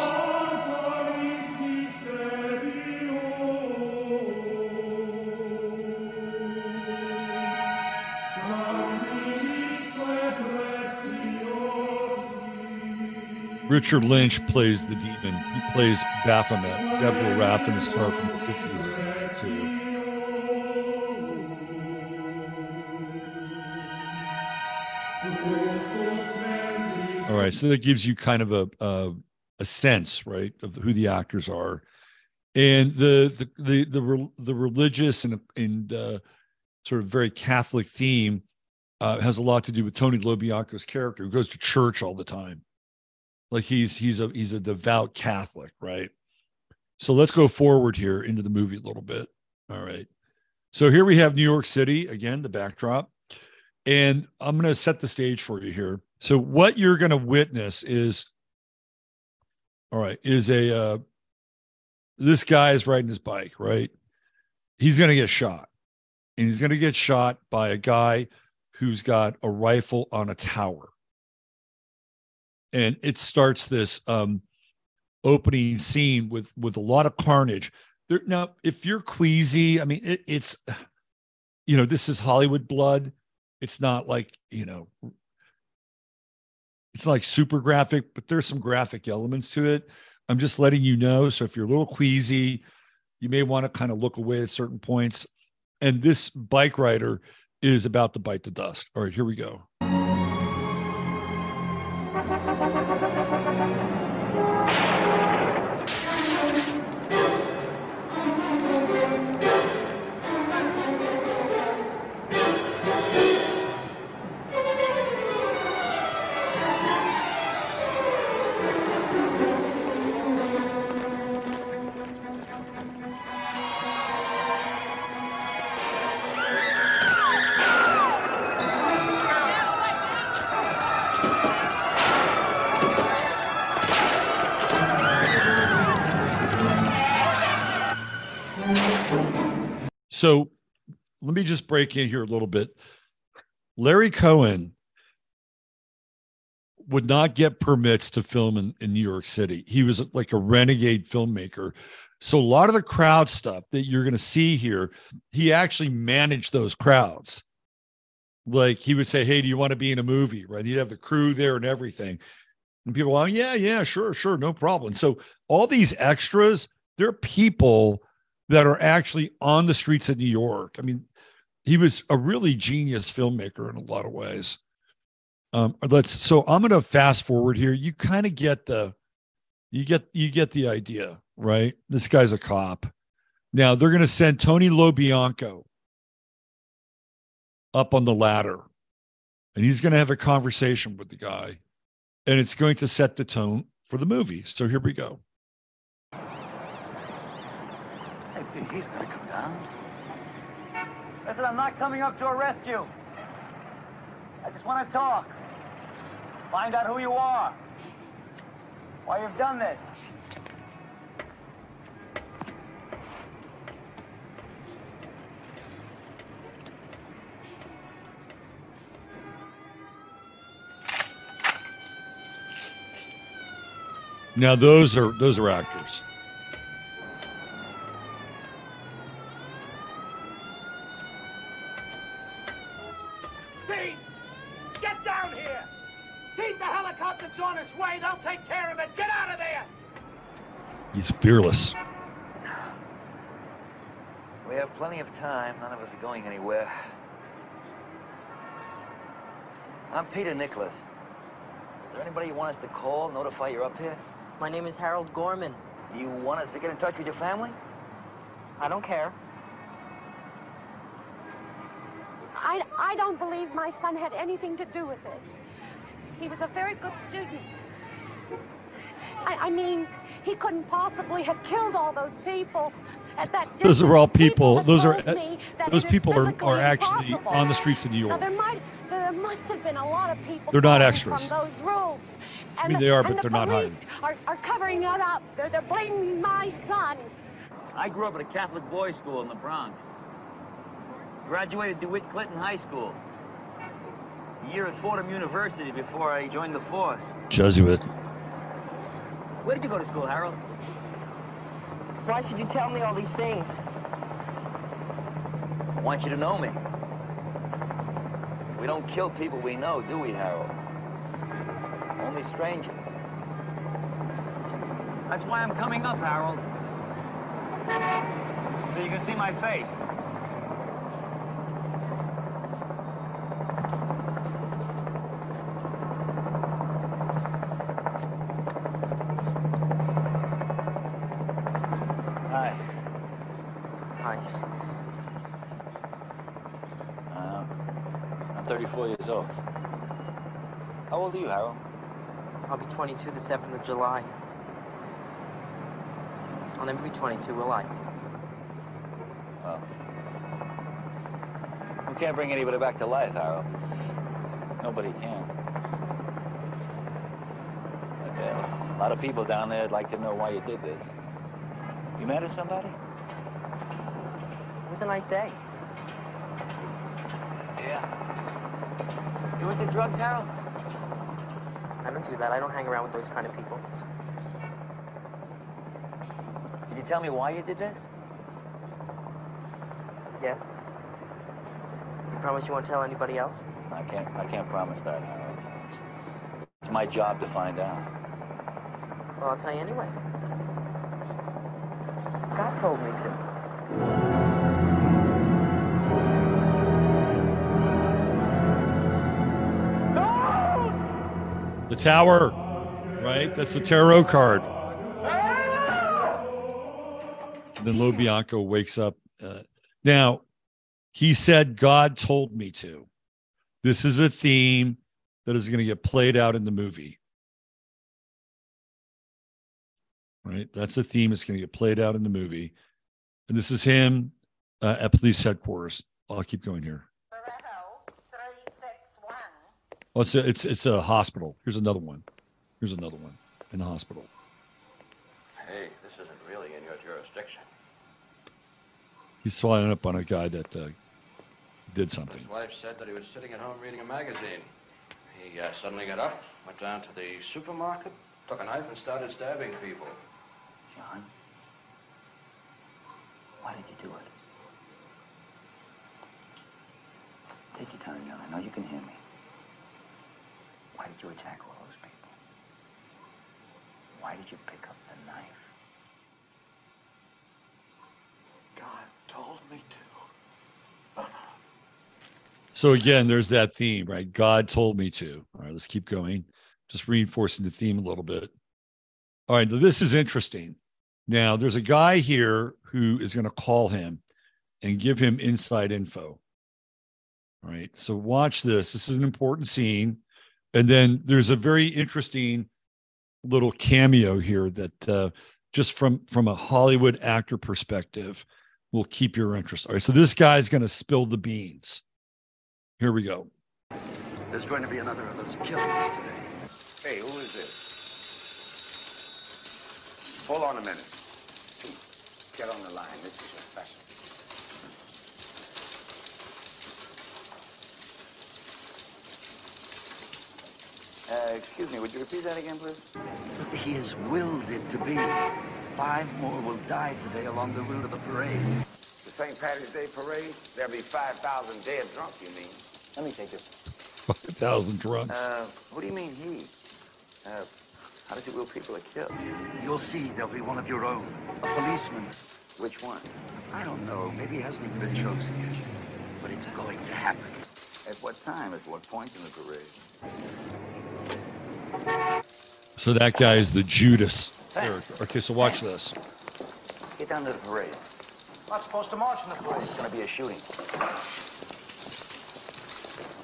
Richard Lynch plays the demon. He plays Baphomet. Deborah Raffin is star from the 50s All right, so that gives you kind of a a, a sense, right, of who the actors are, and the the the the, the religious and and uh, sort of very Catholic theme uh, has a lot to do with Tony LoBianco's character, who goes to church all the time, like he's he's a he's a devout Catholic, right? So let's go forward here into the movie a little bit. All right. So here we have New York City again, the backdrop. And I'm going to set the stage for you here. So what you're going to witness is, all right, is a uh, this guy is riding his bike, right? He's going to get shot, and he's going to get shot by a guy who's got a rifle on a tower, and it starts this um, opening scene with with a lot of carnage. There, now, if you're queasy, I mean, it, it's you know this is Hollywood blood. It's not like you know it's like super graphic, but there's some graphic elements to it. I'm just letting you know. So if you're a little queasy, you may want to kind of look away at certain points. And this bike rider is about to bite the dust. All right, here we go. Just break in here a little bit. Larry Cohen would not get permits to film in, in New York City. He was like a renegade filmmaker. So a lot of the crowd stuff that you're going to see here, he actually managed those crowds. Like he would say, Hey, do you want to be in a movie? Right. He'd have the crew there and everything. And people, oh, yeah, yeah, sure, sure, no problem. So all these extras, they're people that are actually on the streets of New York. I mean, he was a really genius filmmaker in a lot of ways. Um, let's so I'm going to fast forward here. You kind of get the, you get you get the idea, right? This guy's a cop. Now they're going to send Tony LoBianco up on the ladder, and he's going to have a conversation with the guy, and it's going to set the tone for the movie. So here we go. Hey, he's got to come down. Listen, I'm not coming up to arrest you. I just want to talk. Find out who you are. Why you've done this. Now those are those are actors. Fearless. We have plenty of time. None of us are going anywhere. I'm Peter Nicholas. Is there anybody you want us to call, notify you're up here? My name is Harold Gorman. Do you want us to get in touch with your family? I don't care. I, I don't believe my son had anything to do with this. He was a very good student. I, I mean, he couldn't possibly have killed all those people at that distance. Those are all people. people those are those people are, are actually impossible. on the streets of New York. Now, there might there must have been a lot of people. They're not extras. From those rooms. And I mean, they are, but the they're not hired. Are, are covering it up. They're they're blaming my son. I grew up at a Catholic boys' school in the Bronx. Graduated DeWitt Clinton High School. A year at Fordham University before I joined the force. Jesuit. Where did you go to school, Harold? Why should you tell me all these things? I want you to know me. We don't kill people we know, do we, Harold? Only strangers. That's why I'm coming up, Harold. So you can see my face. Years old. How old are you, Harold? I'll be 22 the 7th of July. I'll never be 22, will I? Well, we can't bring anybody back to life, Harold. Nobody can. Okay, a lot of people down there would like to know why you did this. You mad at somebody? It was a nice day. Yeah. You into drugs, Harold? I don't do that. I don't hang around with those kind of people. Can you tell me why you did this? Yes. You promise you won't tell anybody else? I can't. I can't promise that, Harold. It's my job to find out. Well, I'll tell you anyway. God told me to. The tower, right? That's a tarot card. then LoBianco wakes up. Uh, now, he said, God told me to. This is a theme that is going to get played out in the movie. Right? That's a theme that's going to get played out in the movie. And this is him uh, at police headquarters. I'll keep going here. Oh, it's a, it's it's a hospital. Here's another one. Here's another one in the hospital. Hey, this isn't really in your jurisdiction. He's following up on a guy that uh, did something. His wife said that he was sitting at home reading a magazine. He uh, suddenly got up, went down to the supermarket, took a knife, and started stabbing people. John, why did you do it? Take your time, John. I know you can hear me. Why did you attack all those people? Why did you pick up the knife? God told me to. So again, there's that theme, right? God told me to. All right, let's keep going. Just reinforcing the theme a little bit. All right, this is interesting. Now, there's a guy here who is going to call him and give him inside info. All right, so watch this. This is an important scene. And then there's a very interesting little cameo here that uh, just from from a Hollywood actor perspective will keep your interest. All right, so this guy's going to spill the beans. Here we go. There's going to be another of those killings today. Hey, who is this? Hold on a minute. Pete, get on the line. This is your special. Uh, excuse me, would you repeat that again, please? He has willed it to be. Five more will die today along the route of the parade. The St. Patrick's Day parade? There'll be 5,000 dead drunk, you mean? Let me take this. 5,000 drunks. Uh, what do you mean he? Uh, how does he will people are killed? You'll see there'll be one of your own. A policeman. Which one? I don't know. Maybe he hasn't even been chosen yet. But it's going to happen. At what time? At what point in the parade? So that guy is the Judas character. Okay, so watch this. Get down to the parade. Not supposed to march in the parade. It's going to be a shooting.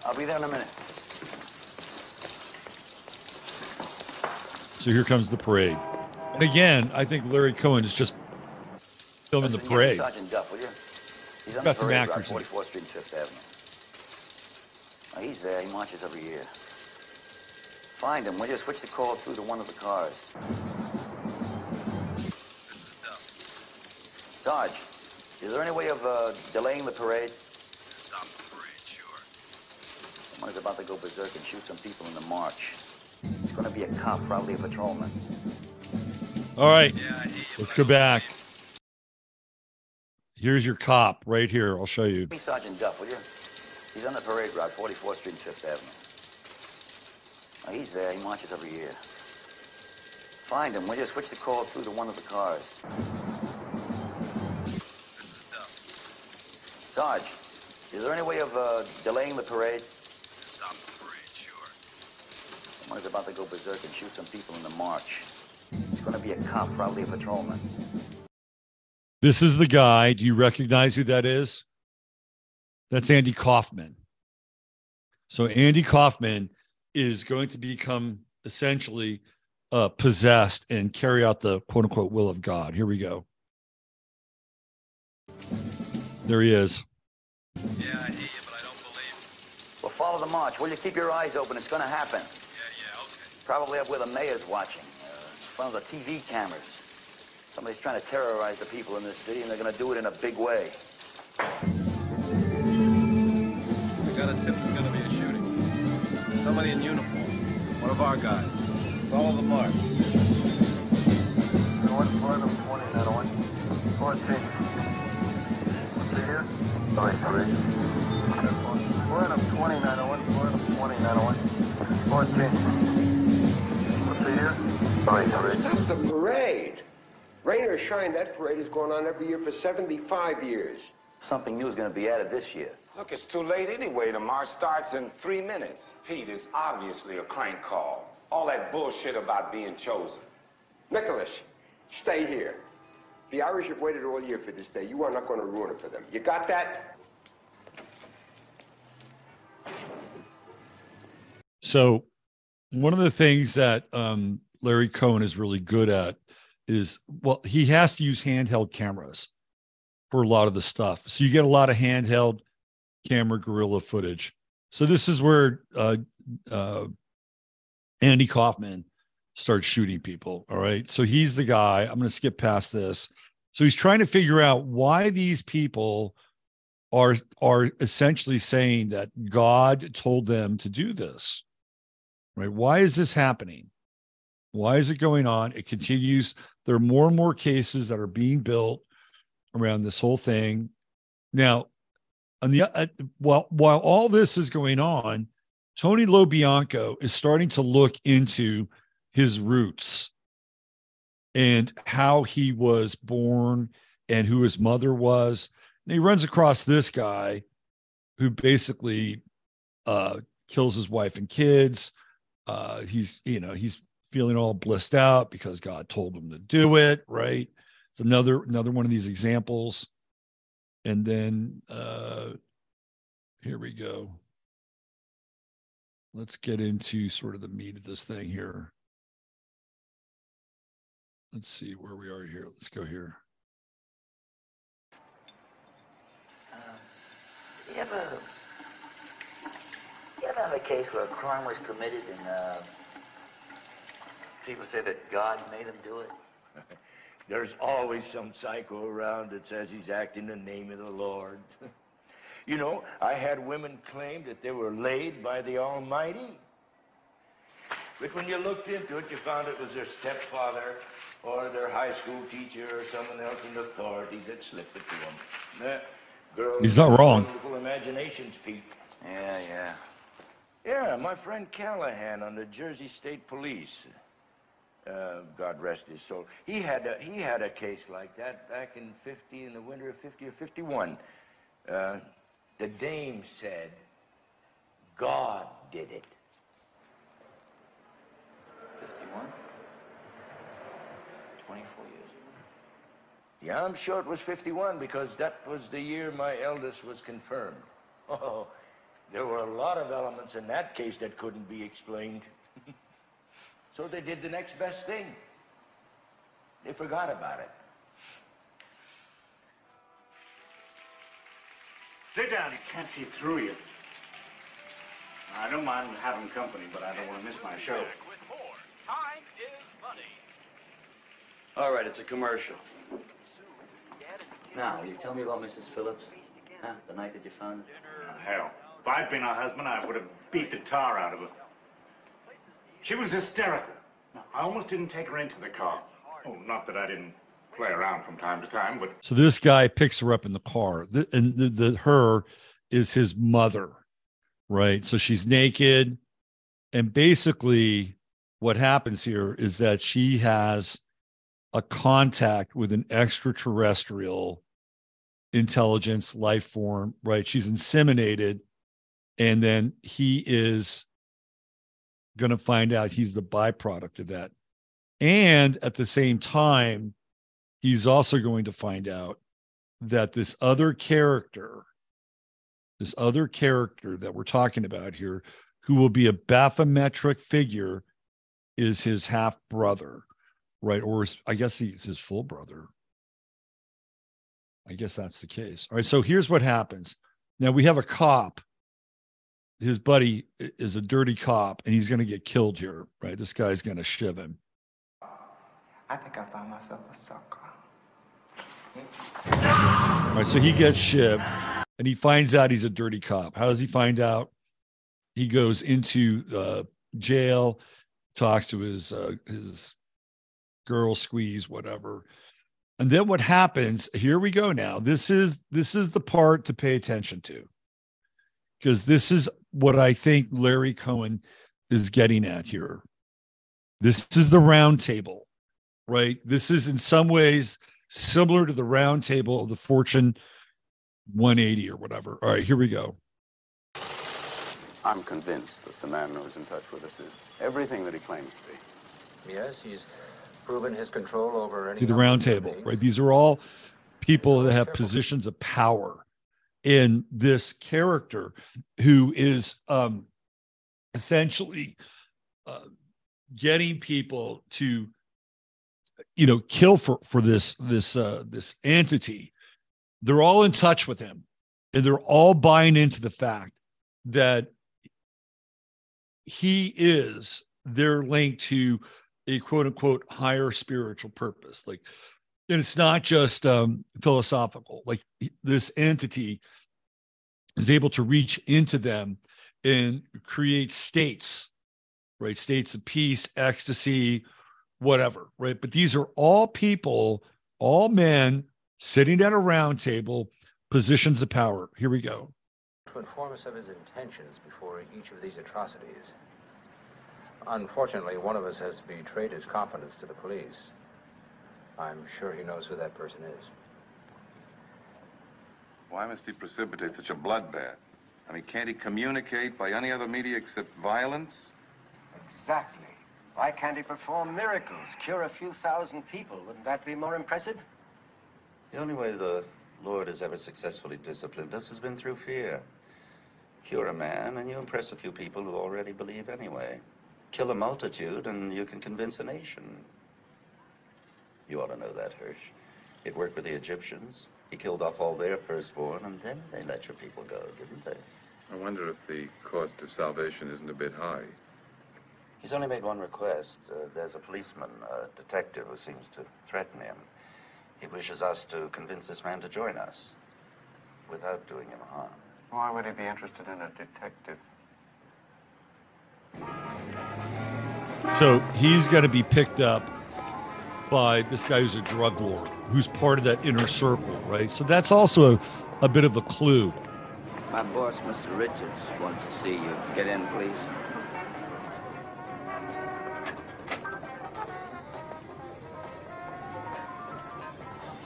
I'll be there in a minute. So here comes the parade. And again, I think Larry Cohen is just filming the parade. Sergeant Duff, will you? He's on Got the parade route, actors 44th Street, Fifth Avenue. Oh, he's there. He marches every year. Find him, will you? Switch the call through to one of the cars. This is Duff. Sarge, is there any way of uh, delaying the parade? Stop the parade, sure. Someone's about to go berserk and shoot some people in the march. It's going to be a cop, probably a patrolman. All right, Yeah, I hear you. let's go back. Here's your cop right here. I'll show you. Be Sergeant Duff, will you? He's on the parade route, 44th Street, and Fifth Avenue. Oh, he's there. He marches every year. Find him, will you? Switch the call through to one of the cars. This is Duff. Sarge, is there any way of uh, delaying the parade? Stop the parade, sure. Someone's about to go berserk and shoot some people in the march. It's going to be a cop, probably a patrolman. This is the guy. Do you recognize who that is? That's Andy Kaufman. So Andy Kaufman is going to become essentially uh, possessed and carry out the quote unquote will of God. Here we go. There he is. Yeah, I hear you, but I don't believe it. Well, follow the march. Will you keep your eyes open? It's going to happen. Yeah, yeah, okay. Probably up where the mayor's watching, uh, in front of the TV cameras. Somebody's trying to terrorize the people in this city, and they're going to do it in a big way. I got a tip there's gonna be a shooting. Somebody in uniform. One of our guys. Follow the march. One part of 20, that one. 14. See here? Sorry, three. Part of 20, that one. Part of 20, that one. 14. What's here? Sorry, three. That's the parade. Rain or shine, that parade has gone on every year for 75 years. Something new is going to be added this year. Look, it's too late anyway. The march starts in three minutes. Pete, it's obviously a crank call. All that bullshit about being chosen. Nicholas, stay here. The Irish have waited all year for this day. You are not going to ruin it for them. You got that? So, one of the things that um, Larry Cohen is really good at is well, he has to use handheld cameras for a lot of the stuff. So, you get a lot of handheld camera gorilla footage. So, this is where uh, uh, Andy Kaufman starts shooting people. All right. So, he's the guy. I'm going to skip past this. So he's trying to figure out why these people are are essentially saying that God told them to do this. Right? Why is this happening? Why is it going on? It continues. There are more and more cases that are being built around this whole thing. Now, on the uh, while while all this is going on, Tony LoBianco is starting to look into his roots and how he was born and who his mother was. And he runs across this guy who basically uh, kills his wife and kids. Uh, he's, you know, he's feeling all blissed out because God told him to do it. Right. It's another another one of these examples. And then uh, here we go. Let's get into sort of the meat of this thing here. Let's see where we are here. Let's go here. Um, you ever, you ever have a case where a crime was committed and uh, people say that God made them do it? There's always some psycho around that says he's acting in the name of the Lord. you know, I had women claim that they were laid by the Almighty. But when you looked into it, you found it was their stepfather or their high school teacher or someone else in authority that slipped it to them. girls He's not wrong. Wonderful imaginations, Pete. Yeah, yeah. Yeah, my friend Callahan on the Jersey State Police. Uh, God rest his soul. He had a, he had a case like that back in 50, in the winter of 50 or 51. Uh, the dame said, God did it. 51? 24 years. Yeah, I'm sure it was 51 because that was the year my eldest was confirmed. Oh, there were a lot of elements in that case that couldn't be explained. So they did the next best thing. They forgot about it. Sit down. You can't see through you. I don't mind having company, but I don't want to miss my show. All right, it's a commercial. Now, will you tell me about Mrs. Phillips? Huh? The night that you found her? Oh, hell, if I'd been her husband, I would have beat the tar out of her. She was hysterical. I almost didn't take her into the car. Oh, not that I didn't play around from time to time, but so this guy picks her up in the car, the, and the, the her is his mother, right? So she's naked, and basically, what happens here is that she has a contact with an extraterrestrial intelligence life form, right? She's inseminated, and then he is going to find out he's the byproduct of that. And at the same time, he's also going to find out that this other character, this other character that we're talking about here, who will be a baphometric figure, is his half brother right? Or I guess he's his full brother. I guess that's the case. All right. So here's what happens. Now we have a cop. His buddy is a dirty cop and he's going to get killed here, right? This guy's going to shiv him. I think I found myself a sucker. All right. So he gets shivved and he finds out he's a dirty cop. How does he find out? He goes into uh, jail, talks to his uh, his girl squeeze whatever and then what happens here we go now this is this is the part to pay attention to because this is what i think larry cohen is getting at here. This is the round table right? This is in some ways similar to the round table of the fortune 180 or whatever. All right here we go. I'm convinced that the man who's in touch with us is everything that he claims to be. Yes he's proven his control over any. See the round table, right? These are all people that have positions of power in this character who is um, essentially uh, getting people to you know kill for for this this uh this entity they're all in touch with him and they're all buying into the fact that he is their link to a quote unquote higher spiritual purpose. Like and it's not just um, philosophical. Like this entity is able to reach into them and create states, right? States of peace, ecstasy, whatever, right? But these are all people, all men sitting at a round table, positions of power. Here we go. To inform us of his intentions before each of these atrocities. Unfortunately, one of us has betrayed his confidence to the police. I'm sure he knows who that person is. Why must he precipitate such a bloodbath? I mean, can't he communicate by any other media except violence? Exactly. Why can't he perform miracles, cure a few thousand people? Wouldn't that be more impressive? The only way the Lord has ever successfully disciplined us has been through fear. Cure a man, and you impress a few people who already believe anyway. Kill a multitude, and you can convince a nation. You ought to know that, Hirsch. It worked with the Egyptians. He killed off all their firstborn, and then they let your people go, didn't they? I wonder if the cost of salvation isn't a bit high. He's only made one request. Uh, there's a policeman, a detective, who seems to threaten him. He wishes us to convince this man to join us without doing him harm. Why would he be interested in a detective? So he's going to be picked up by this guy who's a drug lord, who's part of that inner circle, right? So that's also a, a bit of a clue. My boss, Mr. Richards, wants to see you. Get in, please.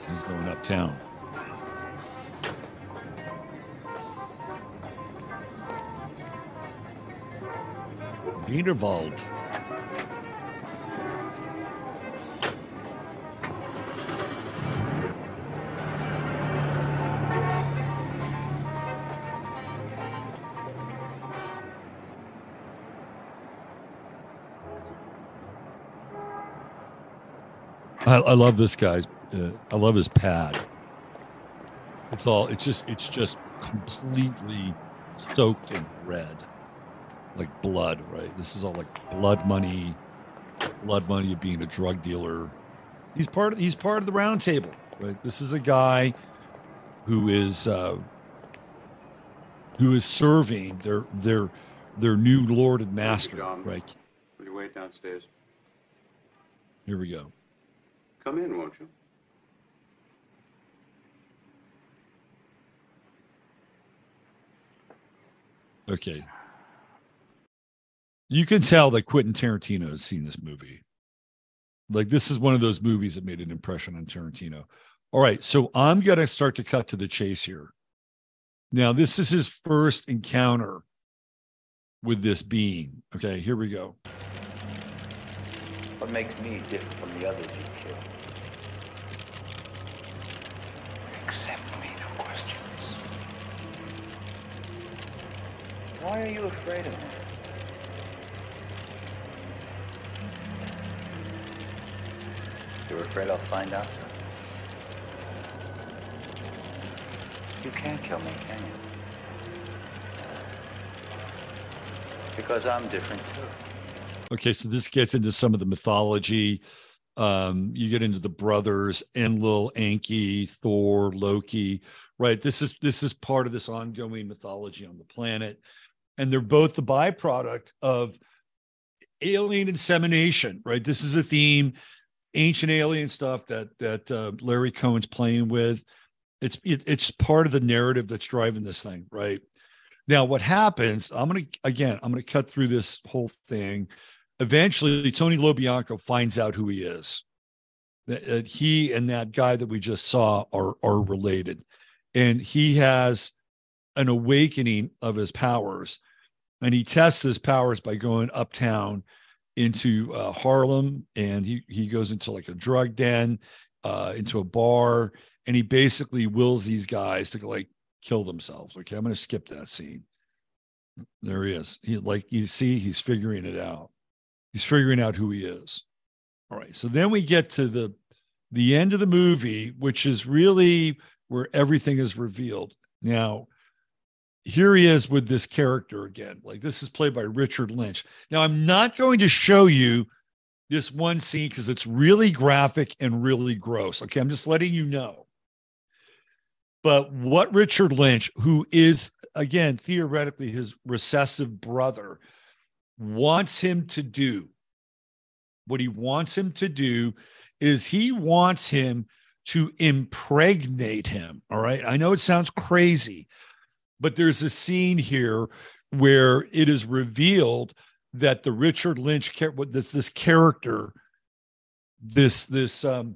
He's going uptown. Wienerwald. I, I love this guy's. Uh, I love his pad. It's all. It's just. It's just completely soaked in red, like blood. Right. This is all like blood money. Blood money of being a drug dealer. He's part of. He's part of the round table. Right. This is a guy who is uh, who is serving their their their new lord and master. Right. Will you wait downstairs? Here we go. Come in, won't you? Okay. You can tell that Quentin Tarantino has seen this movie. Like this is one of those movies that made an impression on Tarantino. All right, so I'm going to start to cut to the chase here. Now, this is his first encounter with this being. Okay, here we go. What makes me different from the others you killed? Accept me, no questions. Why are you afraid of me? You're afraid I'll find out something? You can't kill me, can you? Because I'm different too. Okay, so this gets into some of the mythology. Um, you get into the brothers, Enlil, Enki, Thor, Loki, right? This is this is part of this ongoing mythology on the planet, and they're both the byproduct of alien insemination, right? This is a theme, ancient alien stuff that that uh, Larry Cohen's playing with. It's it, it's part of the narrative that's driving this thing, right? Now, what happens? I'm gonna again, I'm gonna cut through this whole thing eventually Tony LoBianco finds out who he is. That, he and that guy that we just saw are are related, and he has an awakening of his powers, and he tests his powers by going uptown into uh, Harlem, and he he goes into like a drug den, uh, into a bar, and he basically wills these guys to like kill themselves. Okay, I'm going to skip that scene. There he is. He like you see, he's figuring it out he's figuring out who he is all right so then we get to the the end of the movie which is really where everything is revealed now here he is with this character again like this is played by richard lynch now i'm not going to show you this one scene because it's really graphic and really gross. Okay, I'm just letting you know. But what Richard Lynch, who is again theoretically his recessive brother, wants him to do, what he wants him to do is he wants him to impregnate him. All right. I know it sounds crazy, but there's a scene here where it is revealed that the Richard Lynch this this character, this this um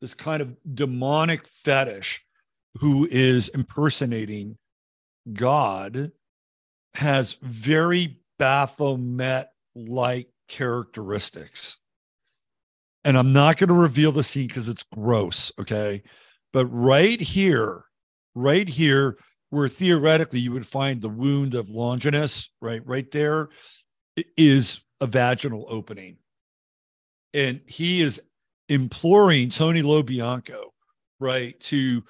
this kind of demonic fetish who is impersonating God has very Baphomet like characteristics. And I'm not going to reveal the scene because it's gross. Okay. But right here, right here, where theoretically you would find the wound of Longinus, right? Right there is a vaginal opening. And he is imploring Tony LoBianco, right, to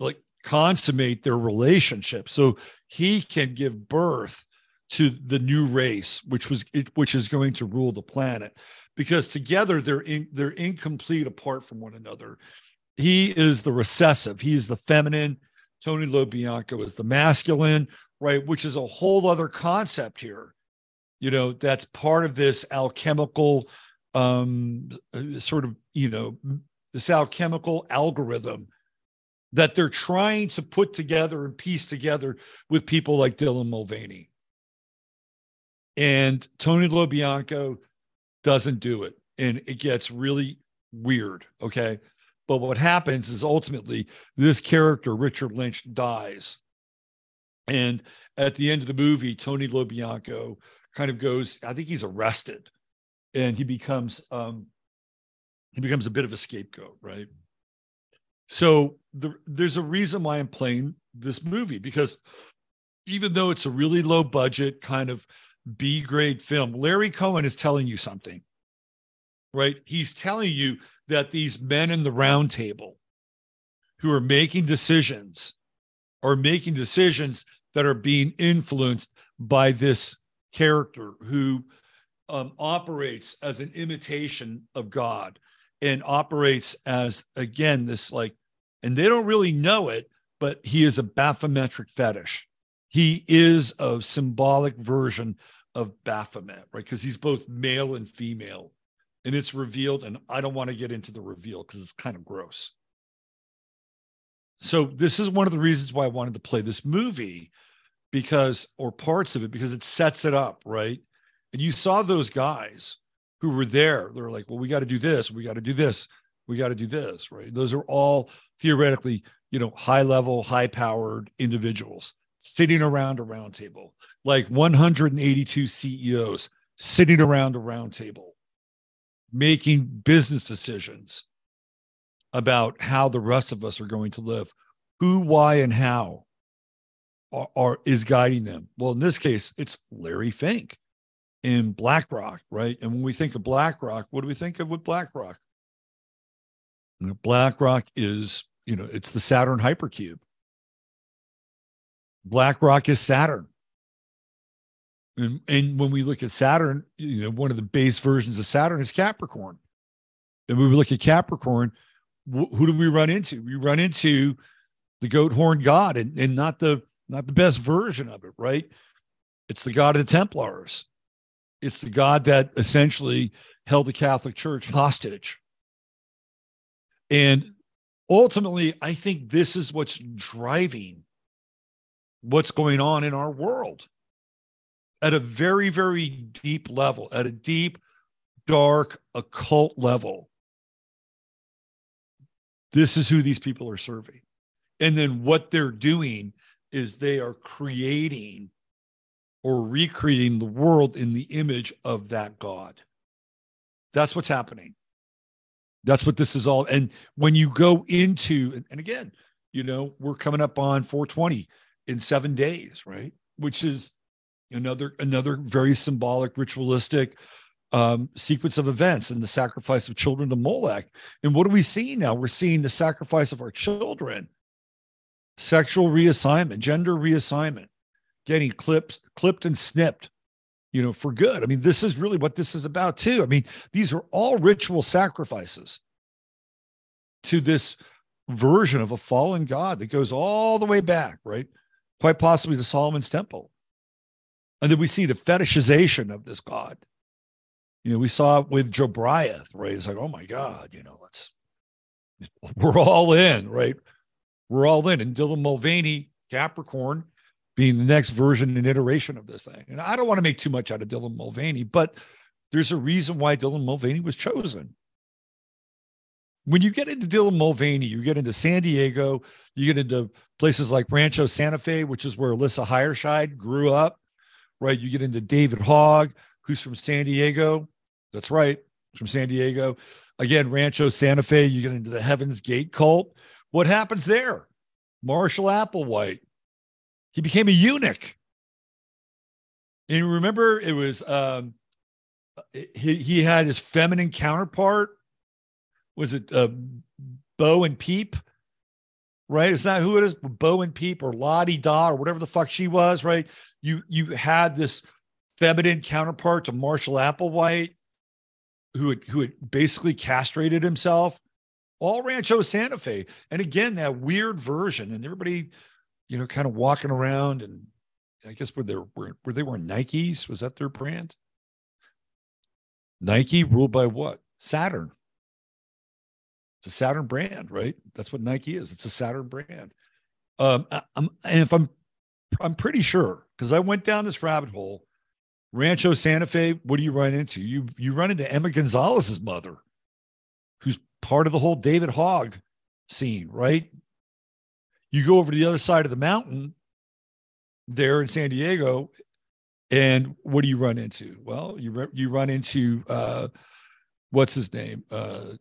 like consummate their relationship so he can give birth to the new race which was which is going to rule the planet because together they're in, they're incomplete apart from one another. He is the recessive. He's the feminine. Tony LoBianco is the masculine right? Which is a whole other concept here you know that's part of this alchemical um sort of you know this alchemical algorithm that they're trying to put together and piece together with people like Dylan Mulvaney. And Tony LoBianco doesn't do it. And it gets really weird. Okay. But what happens is ultimately this character, Richard Lynch, dies. And at the end of the movie, Tony LoBianco kind of goes, I think he's arrested and he becomes um he becomes a bit of a scapegoat, right? So the, there's a reason why I'm playing this movie because even though it's a really low budget kind of B grade film, Larry Cohen is telling you something, right? He's telling you that these men in the round table who are making decisions are making decisions that are being influenced by this character who um, operates as an imitation of God and operates as again this like and they don't really know it but he is a baphometric fetish he is a symbolic version of baphomet right because he's both male and female and it's revealed and i don't want to get into the reveal because it's kind of gross so this is one of the reasons why i wanted to play this movie because or parts of it because it sets it up right and you saw those guys who were there. They're like, well, we got to do this. We got to do this. We got to do this. Right. Those are all theoretically, you know, high level, high powered individuals sitting around a round table, like 182 CEOs sitting around a round table, making business decisions about how the rest of us are going to live, who, why, and how are, are is guiding them. Well, in this case, it's Larry Fink in BlackRock, right? And when we think of BlackRock, what do we think of with BlackRock? You know, BlackRock is, you know, it's the Saturn hypercube. BlackRock is Saturn. And, and when we look at Saturn, you know, one of the base versions of Saturn is Capricorn. And when we look at Capricorn, wh- who do we run into? We run into the goat horn god and, and not the not the best version of it, right? It's the god of the Templars. It's the God that essentially held the Catholic Church hostage. And ultimately, I think this is what's driving what's going on in our world at a very, very deep level, at a deep, dark, occult level. This is who these people are serving. And then what they're doing is they are creating or recreating the world in the image of that God. That's what's happening. That's what this is all. And when you go into, and again, you know, we're coming up on 420 in seven days, right? Which is another another very symbolic, ritualistic um, sequence of events and the sacrifice of children to Molech. And what are we seeing now? We're seeing the sacrifice of our children, sexual reassignment, gender reassignment getting clipped, clipped and snipped, you know, for good. I mean, this is really what this is about, too. I mean, these are all ritual sacrifices to this version of a fallen God that goes all the way back, right? Quite possibly to Solomon's temple. And then we see the fetishization of this God. You know, we saw it with Jobriath, right? It's like, oh my God, you know, let's, we're all in, right? We're all in. And Dylan Mulvaney, Capricorn, being the next version and iteration of this thing. And I don't want to make too much out of Dylan Mulvaney, but there's a reason why Dylan Mulvaney was chosen. When you get into Dylan Mulvaney, you get into San Diego, you get into places like Rancho Santa Fe, which is where Alissa Heinerscheid grew up, right? You get into David Hogg, who's from San Diego. That's right, from San Diego. Again, Rancho Santa Fe, you get into the Heaven's Gate cult. What happens there? Marshall Applewhite, he became a eunuch. And remember, it was um, he he had his feminine counterpart. Was it uh, Bo and Peep? Right? Is that who it is? Bo and Peep or Lottie Da or whatever the fuck she was, right? You you had this feminine counterpart to Marshall Applewhite, who had, who had basically castrated himself. All Rancho Santa Fe, and again that weird version, and everybody you know, kind of walking around and I guess were they were, were they wearing Nikes? Was that their brand? Nike ruled by what? Saturn. It's a Saturn brand, right? That's what Nike is. It's a Saturn brand. Um, I, am and if I'm, I'm pretty sure because I went down this rabbit hole. Rancho Santa Fe. What do you run into? You you run into Emma Gonzalez's mother, who's part of the whole David Hogg scene, right? You go over to the other side of the mountain there in San Diego, and what do you run into? Well, you you run into uh, what's his name? Uh,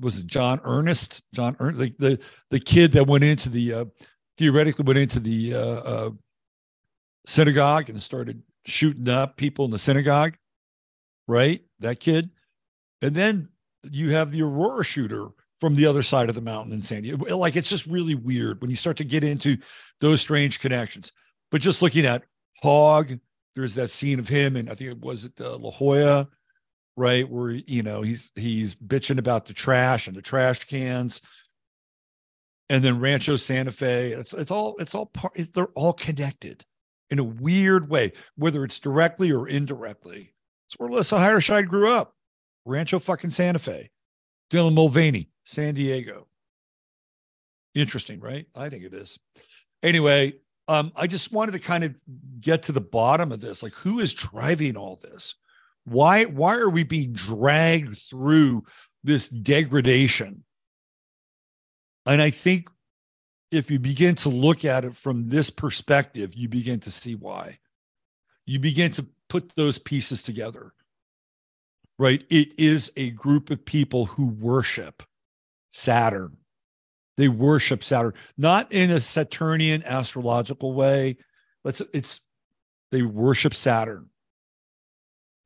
was it John Earnest? John Earnest, the, the the kid that went into the uh, theoretically went into the uh, uh, synagogue and started shooting up people in the synagogue, right? That kid, and then you have the Aurora shooter from the other side of the mountain in San Diego. Like it's just really weird when you start to get into those strange connections. But just looking at Hogg, there's that scene of him, and I think it was at uh, La Jolla, right, where you know he's he's bitching about the trash and the trash cans, and then Rancho Santa Fe. It's it's all it's all part. They're all connected in a weird way, whether it's directly or indirectly. It's where Alissa Heinerscheid grew up, Rancho fucking Santa Fe. Dylan Mulvaney, San Diego. Interesting, right? I think it is. Anyway, um, I just wanted to kind of get to the bottom of this. Like, who is driving all this? Why, why are we being dragged through this degradation? And I think if you begin to look at it from this perspective, you begin to see why. You begin to put those pieces together, right? It is a group of people who worship Saturn. They worship Saturn, not in a Saturnian astrological way. Let's it's they worship Saturn.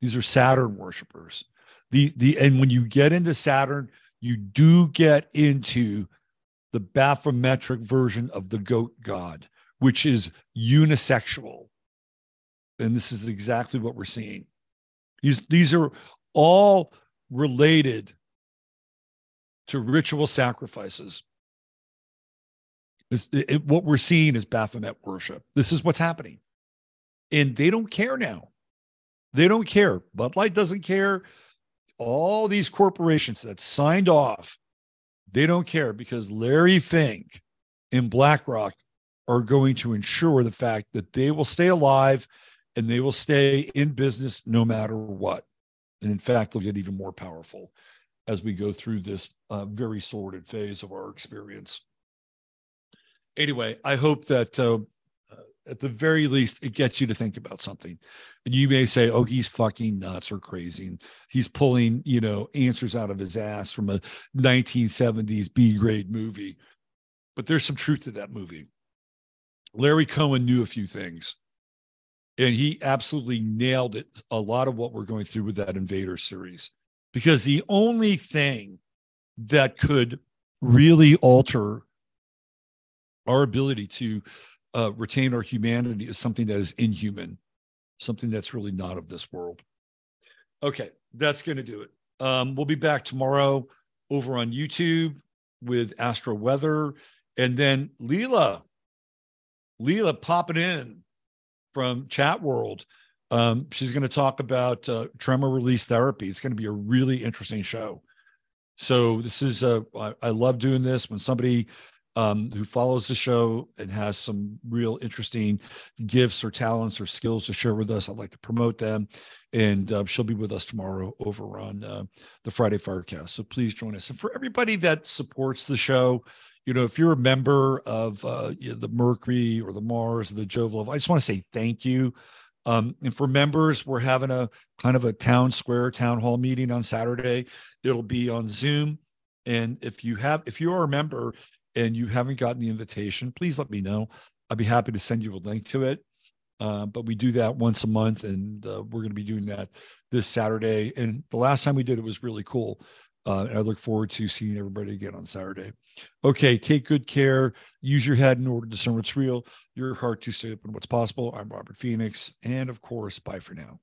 These are Saturn worshipers. The the and when you get into Saturn, you do get into the Baphometric version of the goat god, which is unisexual. And this is exactly what we're seeing. These, these are all related to ritual sacrifices. This, it, what we're seeing is Baphomet worship. This is what's happening. And they don't care now. They don't care. Bud Light doesn't care. All these corporations that signed off, they don't care because Larry Fink and BlackRock are going to ensure the fact that they will stay alive and they will stay in business no matter what. And in fact, they'll get even more powerful as we go through this uh, very sordid phase of our experience. Anyway, I hope that uh, at the very least it gets you to think about something. And you may say, "Oh, he's fucking nuts or crazy, and he's pulling you know answers out of his ass from a 1970s B grade movie." But there's some truth to that movie. Larry Cohen knew a few things and he absolutely nailed it a lot of what we're going through with that invader series because the only thing that could really alter our ability to uh, retain our humanity is something that is inhuman something that's really not of this world. Okay, that's going to do it. Um, we'll be back tomorrow over on YouTube with Astro Weather. And then Leela, Leela popping in from Chat World. Um, she's going to talk about uh, tremor release therapy. It's going to be a really interesting show. So this is uh, I, I love doing this when somebody um, who follows the show and has some real interesting gifts or talents or skills to share with us. I'd like to promote them. And uh, she'll be with us tomorrow over on uh, the Friday Firecast. So please join us. And for everybody that supports the show, you know, if you're a member of uh, you know, the Mercury or the Mars or the Jovial, I just want to say thank you. Um, and for members, we're having a kind of a town square town hall meeting on Saturday. It'll be on Zoom. And if you have, if you are a member and you haven't gotten the invitation, please let me know. I'd be happy to send you a link to it. Uh, but we do that once a month, and uh, we're going to be doing that this Saturday. And the last time we did it was really cool. Uh, and I look forward to seeing everybody again on Saturday. Okay, take good care. Use your head in order to discern what's real, your heart to stay open what's possible. I'm Robert Phoenix. And of course, bye for now.